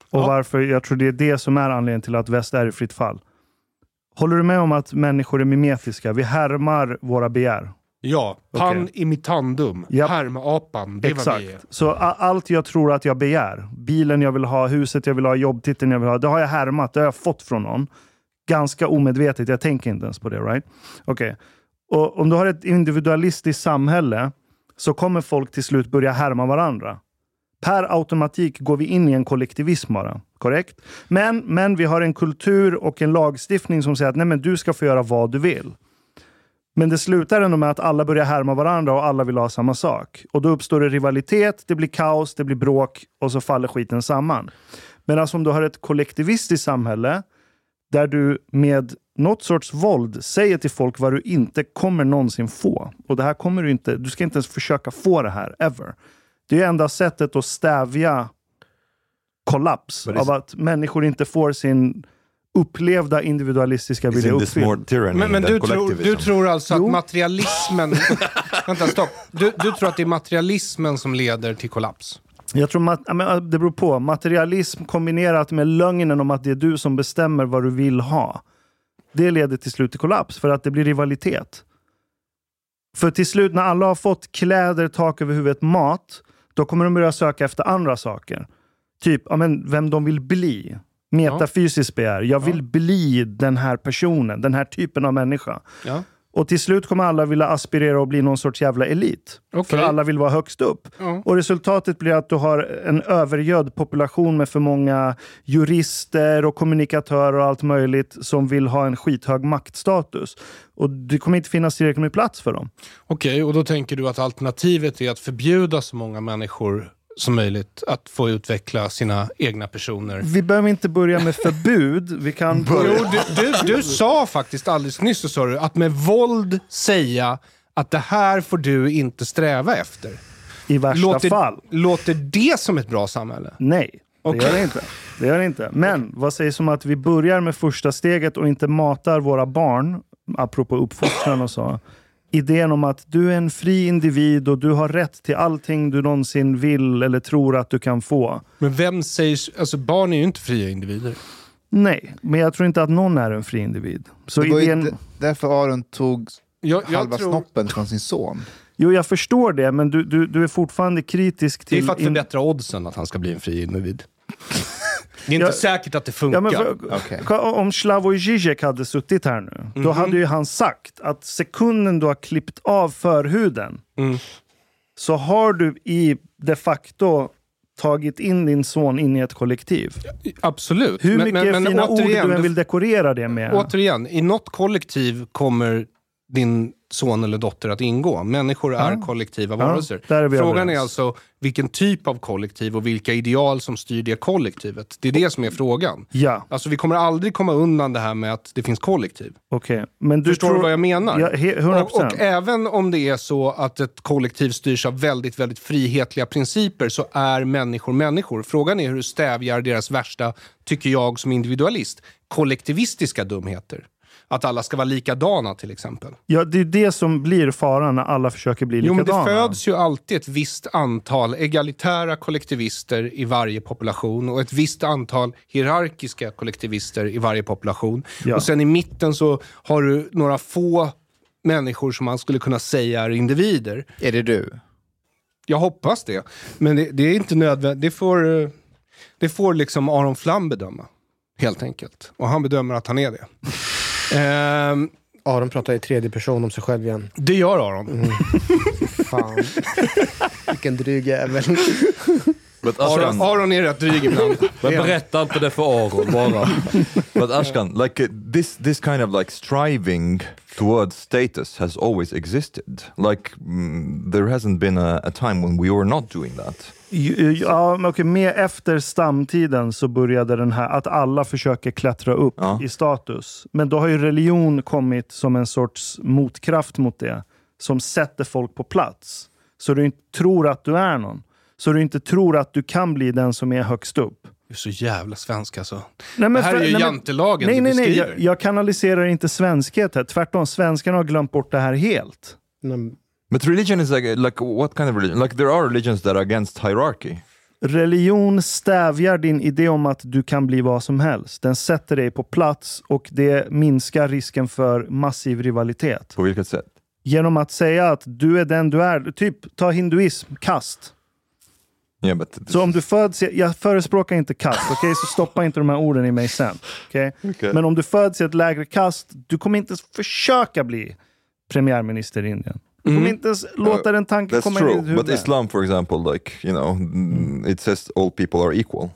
Och Ja. varför jag tror det är det som är anledningen till att väst är i fritt fall. Håller du med om att människor är mimetiska? Vi härmar våra begär. Ja, pan imitandum. Japp. Härmapan. Det Exakt. vi är. Så allt jag tror att jag begär, bilen jag vill ha, huset jag vill ha, jobbtiteln jag vill ha, det har jag härmat, det har jag fått från någon. Ganska omedvetet, jag tänker inte ens på det. right? Okej. Och Om du har ett individualistiskt samhälle så kommer folk till slut börja härma varandra. Per automatik går vi in i en kollektivism bara. Korrekt? Men, men vi har en kultur och en lagstiftning som säger att nej, men du ska få göra vad du vill. Men det slutar ändå med att alla börjar härma varandra och alla vill ha samma sak. Och då uppstår det rivalitet, det blir kaos, det blir bråk och så faller skiten samman. Medan om du har ett kollektivistiskt samhälle där du med något sorts våld säger till folk vad du inte kommer någonsin få. Och det här kommer du inte, du ska inte ens försöka få det här, ever. Det är enda sättet att stävja kollaps av att människor inte får sin upplevda individualistiska vilja uppfylld. tyranny Men, men du, tror, du tror alltså Jo. att materialismen... vänta, stopp. Du, du tror att det är materialismen som leder till kollaps? Jag tror mat- det beror på. Materialism kombinerat med lögnen om att det är du som bestämmer vad du vill ha. Det leder till slut till kollaps för att det blir rivalitet. För till slut när alla har fått kläder, tak över huvudet, mat, då kommer de börja söka efter andra saker. Typ ja, men, vem de vill bli. Metafysiskt begär. Jag vill bli den här personen, den här typen av människa. Och till slut kommer alla vilja aspirera och bli någon sorts jävla elit. Okej. För alla vill vara högst upp. Ja. Och resultatet blir att du har en övergödd population med för många jurister och kommunikatörer och allt möjligt som vill ha en skithög maktstatus. Och det kommer inte finnas tillräckligt med plats för dem. Okej, och då tänker du att alternativet är att förbjuda så många människor som möjligt att få utveckla sina egna personer. Vi behöver inte börja med förbud. Vi kan Jo, börja... du, du, du sa faktiskt alldeles nyss så sa du, att med våld säga att det här får du inte sträva efter. I värsta Låter, fall. låter det som ett bra samhälle? Nej, det Okej. gör det inte. Det gör det inte. Men vad sägs om att vi börjar med första steget och inte matar våra barn, apropå uppfostran och så, idén om att du är en fri individ och du har rätt till allting du någonsin vill eller tror att du kan få. Men vem säger... Alltså barn är ju inte fria individer. Nej, men jag tror inte att någon är en fri individ. Så det var ju idén... d- därför Aron tog Jag, jag halva tror, snoppen från sin son. Jo, jag förstår det, men du, du, du är fortfarande kritisk det är till... för att förbättra oddsen att han ska bli en fri individ. Det är inte Jag- säkert att det funkar. Ja, för. Ka- Om Slavoj Žižek hade suttit här nu, Mhm. då hade ju han sagt att sekunden du har klippt av förhuden Mm. så har du i de facto tagit in din son in i ett kollektiv. Absolut. Hur Men- mycket men- men fina ord återigen, du än vill dekorera det med. Återigen, i något kollektiv kommer din son eller dotter att ingå. Människor är Ja. kollektiva Ja, varelser. är Frågan överens. är alltså vilken typ av kollektiv och vilka ideal som styr det kollektivet. Det är det som är frågan. Ja, Alltså vi kommer aldrig komma undan det här med att det finns kollektiv. okej. Men du Förstår tror... du vad jag menar? Ja, he- 100%. Och, och även om det är så att ett kollektiv styrs av väldigt, väldigt frihetliga principer så är människor människor. Frågan är hur du stävjar deras värsta, tycker jag som individualist, kollektivistiska dumheter. Att alla ska vara likadana till exempel. Ja, det är det som blir faran när alla försöker bli Jo, men likadana. det föds ju alltid ett visst antal egalitära kollektivister i varje population och ett visst antal hierarkiska kollektivister i varje population. Ja. Och sen i mitten så har du några få människor som man skulle kunna säga är individer. Är det du? Jag hoppas det. Men det, det är inte nödvändigt. Det får, det får liksom Aron Flam bedöma. Helt enkelt. Och han bedömer att han är det. Ehm, Aron pratar i tredje person om sig själv igen. det gör Aron. Fan. Vilken dryg jävel. But Aron, Ashkan, Aron är rätt dryg ibland. Men berätta inte det för Aron bara. but Ashkan, like uh, this, this kind of like striving towards status has always existed. Like mm, there hasn't been a, a time when we were not doing that. Ja, men okej, med efter stamtiden så började den här att alla försöker klättra upp Ja. i status. Men då har ju religion kommit som en sorts motkraft mot det. Som sätter folk på plats. Så du inte tror att du är någon. Så du inte tror att du kan bli den som är högst upp. Du är så jävla svensk alltså. Nej, det här för- är ju nej, jantelagen Nej, du nej, nej. beskriver. Jag, jag kanaliserar inte svenskhet här. Tvärtom, svenskarna har glömt bort det här helt. Mm. But religion is like like what kind of religion? Like there are religions that are against hierarchy. Religion stävjar din idé om att du kan bli vad som helst. Den sätter dig på plats och det minskar risken för massiv rivalitet. På vilket sätt? Genom att säga att du är den du är. Typ, ta hinduism, kast. Yeah, this Så om du föds, jag förespråkar inte kast, okej? Så stoppa inte de här orden i mig sen. okej? Okay. Men om du föds i ett lägre kast, du kommer inte ens försöka bli premiärminister i Indien. Du kommer Mm. inte ens låta den tanken That's komma in i true, ditt huvud. but Islam, for example, like you know, mm, it says all people are equal.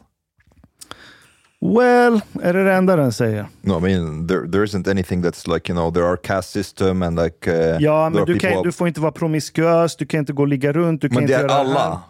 Well, är det det enda den säger? No, I mean there there isn't anything that's like you know there are caste system and like uh, Ja, men du, kan, du får inte vara promiskuös, du kan inte gå och ligga runt, du kan Men inte är göra det här. alla.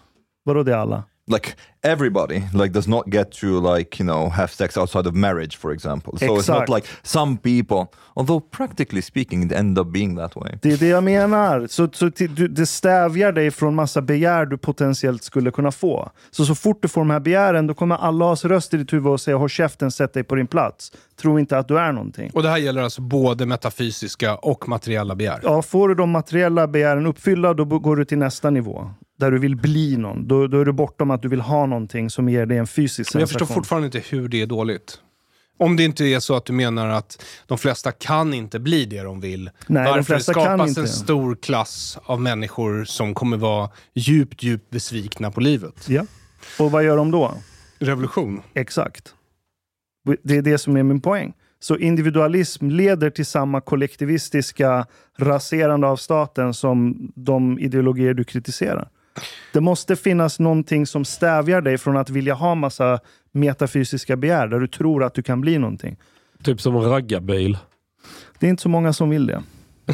Vadå det är alla? Like everybody like does not get to like you know have sex outside of marriage for example so it's Exakt. not like some people although practically speaking it end up being that way Det är det jag menar. Så, så du, det stävjar dig från massa begär du potentiellt skulle kunna få. Så så fort du får de här begären, då kommer alla has röst i ditt huvud och säga håll käften, sätt dig på din plats. Tro inte att du är någonting. Och det här gäller alltså både metafysiska och materiella begär? Ja, får du de materiella begären uppfyllda, då går du till nästa nivå. Där du vill bli någon. Då, då är du bortom att du vill ha någonting som ger dig en fysisk Men jag förstår fortfarande inte hur det är dåligt. Om det inte är så att du menar att de flesta kan inte bli det de vill. Nej, de Varför flesta det kan skapas inte. en stor klass av människor som kommer vara djupt, djupt besvikna på livet. Ja. Och vad gör de då? Revolution. Exakt. Det är det som är min poäng. Så individualism leder till samma kollektivistiska raserande av staten som de ideologier du kritiserar. Det måste finnas någonting som stävjar dig från att vilja ha massa metafysiska begär, där du tror att du kan bli någonting. Typ som en raggarbil. Det är inte så många som vill det.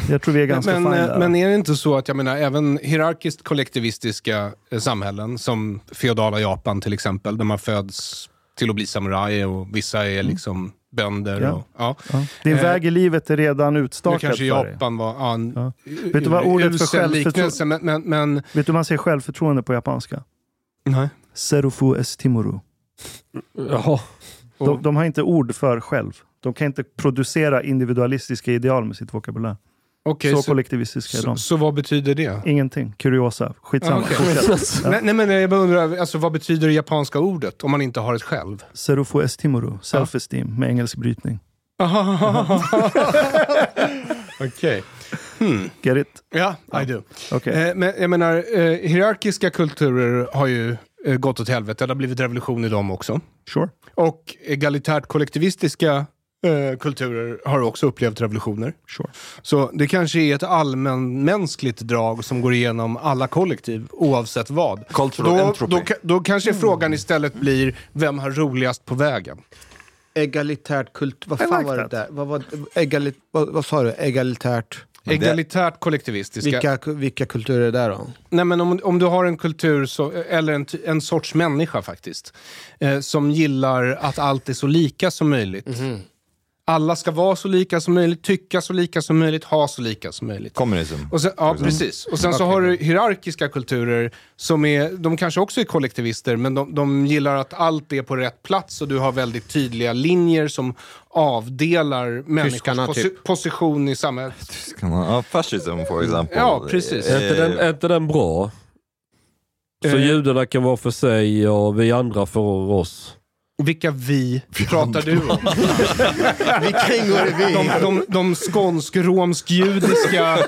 Jag tror vi är ganska men, fine eh, men är det inte så att, jag menar, även hierarkiskt kollektivistiska eh, samhällen, som feodala Japan till exempel, där man föds till att bli samuraj och vissa är liksom bönder. Ja. Och, ja. Ja. Din Eh, väg i livet är redan Nu utstakad kanske för dig. Japan var ja, en Ja. Vet du vad ordet för självförtroende... men, men, men Vet du hur man säger självförtroende på japanska? nej. Serufu estimuru. Jaha. De, de har inte ord för själv. De kan inte producera individualistiska ideal med sitt vokabulär. Okej, så, så, kollektivistiska är så, de. så vad betyder det? Ingenting. Kuriosa. Skitsamma. Ah. Fortsätt. Ja. Nej, nej, men jag bara undrar, alltså, vad betyder det japanska ordet om man inte har ett själv? Serufu estimuru. Self-esteem med engelsk brytning. Okej. Get it? Ja, I do. Okej. Eh, men jag menar, eh, hierarkiska kulturer har ju eh, gått åt helvete. Det har blivit revolution i dem också. Sure. Och egalitärt kollektivistiska eh, kulturer har också upplevt revolutioner. Sure. Så det kanske är ett allmänmänskligt drag som går igenom alla kollektiv, oavsett vad. Cultural Då, entropy. då, då kanske frågan istället blir, vem har roligast på vägen? Egalitärt kult... Vad fan like var det där? Vad, var, egalit, vad, vad sa du? Egalitärt? Egalitärt kollektivistiska. Vilka, vilka kulturer är det där då? Nej, men om, om du har en kultur, så, eller en, en sorts människa faktiskt, eh, som gillar att allt är så lika som möjligt. Alla ska vara så lika som möjligt, tycka så lika som möjligt, ha så lika som möjligt. communism Och sen, ja, precis. Och sen så har du hierarkiska kulturer som är, de kanske också är kollektivister, men de, de gillar att allt är på rätt plats och du har väldigt tydliga linjer som avdelar människors Tyskarna, posi- typ. position i samhället. uh, fascism for example Ja, precis. Eh, Är inte den, är inte den bra? Så Eh. judarna kan vara för sig och vi andra för oss. Vilka vi pratar du om? Vilka ingår i vi? De, de, de skånsk-romsk-judiska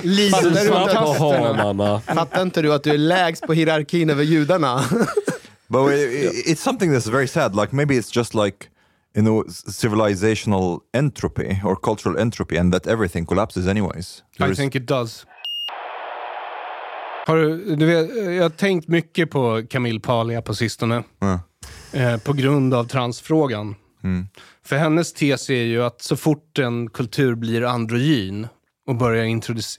Lidl-fantasterna. Fattar inte du att du är lägst på hierarkin över judarna? But it, it- it's something that's very sad. Like maybe it's just like you know civilizational entropy or cultural entropy, and that everything collapses anyways. There I think it does. Har du, du vet, jag har tänkt mycket på Camille Paglia på sistone. Ja. Eh, på grund av transfrågan. Mm. För hennes tes är ju att så fort en kultur blir androgyn och börjar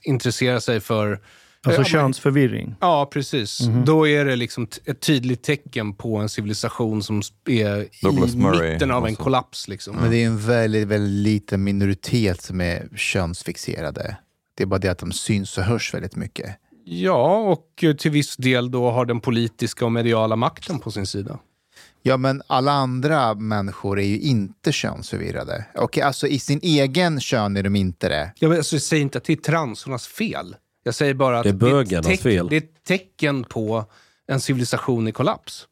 intressera sig för... Alltså Ja, könsförvirring. Ja, precis. Då är det liksom ett tydligt tecken på en civilisation som är Douglas i Murray mitten av en också. kollaps. Liksom. Men det är en väldigt, väldigt liten minoritet som är könsfixerade. Det är bara det att de syns och hörs väldigt mycket. Ja, och eh, till viss del då har den politiska och mediala makten på sin sida. Ja, men alla andra människor är ju inte könsförvirrade. Okej, alltså i sin egen kön är de inte det. Jag, vet, alltså, jag säger inte att det är transornas fel. Jag säger bara att Det är bögarnas ett teck- fel. Det är ett tecken på en civilisation i kollaps.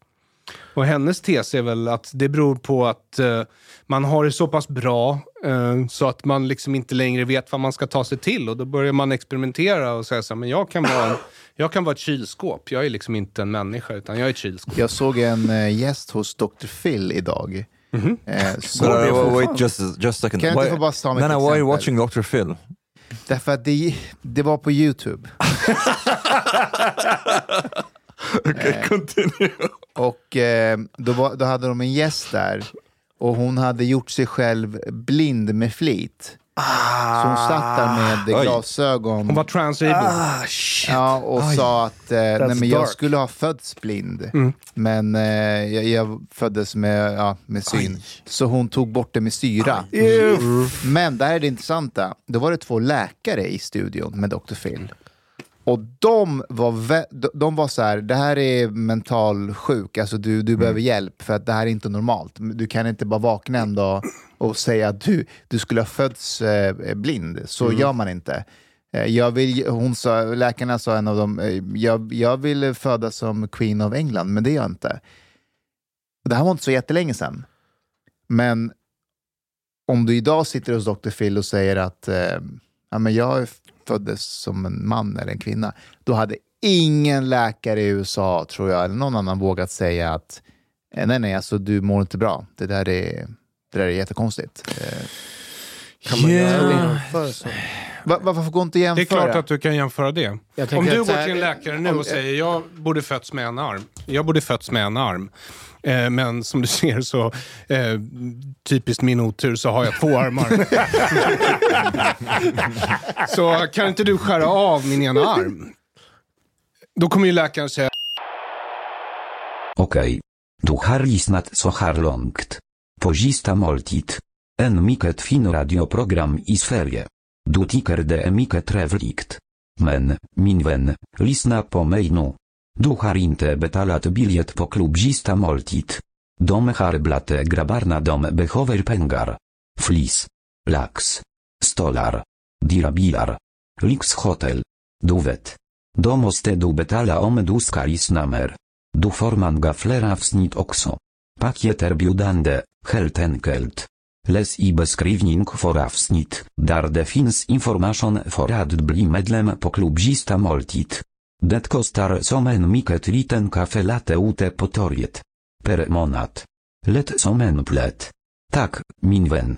Och hennes tes är väl att det beror på att eh, man har det så pass bra eh, så att man liksom inte längre vet vad man ska ta sig till. Och då börjar man experimentera och säga så här, men jag kan vara, en, jag kan vara ett kylskåp. Jag är liksom inte en människa, utan jag är ett kylskåp. Jag såg en eh, gäst hos Dr. Phil idag. Mhm. Eh, så wait, just a- just a second. Kan jag inte Why- få bara ta ett no, why are you watching Dr. Phil? Därför att det, det var på YouTube. Okay, continue. Och eh, då, var, då hade de en gäst där och hon hade gjort sig själv blind med flit. Så hon satt där med Oj. glasögon. Hon var transable. Ah, Ja, och sa att eh, nej, men jag skulle ha fötts blind. Mm. Men eh, jag, jag föddes med, ja, med syn. Så hon tog bort det med syra. Men det här är det intressanta. Då var det två läkare i studion med Dr. Phil. Och de var, de- var så här, det här är mental sjuk, alltså du, du behöver hjälp för att det här är inte normalt. Du kan inte bara vakna en dag och säga att du, du skulle ha fötts eh, blind. Så gör man inte. Eh, Jag vill, hon sa, läkarna sa en av dem, eh, jag, jag vill födas som Queen of England, men det gör jag inte. Det här var inte så jättelänge sedan. Men om du idag sitter hos Dr. Phil och säger att eh, ja, men jag föddes som en man eller en kvinna, då hade ingen läkare i USA, tror jag, eller någon annan vågat säga att eh, nej, nej, alltså du mår inte bra. Det där är, det där är jättekonstigt. Eh, Kan man Yeah. göra en jämförelse? varför går inte att Det är jämföra? klart att du kan jämföra det. Om du går till en läkare nu och säger jag borde fötts med en arm. Jag borde fötts med en arm. Eh, men som du ser så, eh, typiskt min otur, så har jag två armar. så kan inte du skära av min ena arm? Då kommer ju läkaren säga Okej. Du har lyssnat så här långt. På sista måltid. En mycket fin radioprogram i Sverige. Du tycker det är mycket trevligt. Men, min vän, lyssna på mig nu. Du har inte betalat biljett på klubb moltit. måltid. De har dom grabbarna de behöver pengar. Flis. Lax. Stolar. Dirabilar. Lyxhotel. Du vet. Då måste du betala om du ska lyssna mer. Du får gaflera fler avsnitt också. biudande, heltenkelt. helt enkelt. Läs i beskrivning för avsnitt, där det finns information för att bli medlem på klubb moltit. måltid. Det kostar som en mycket liten kaffe latte ute på torget. Per månad. Lätt som en plätt. Tack, min vän.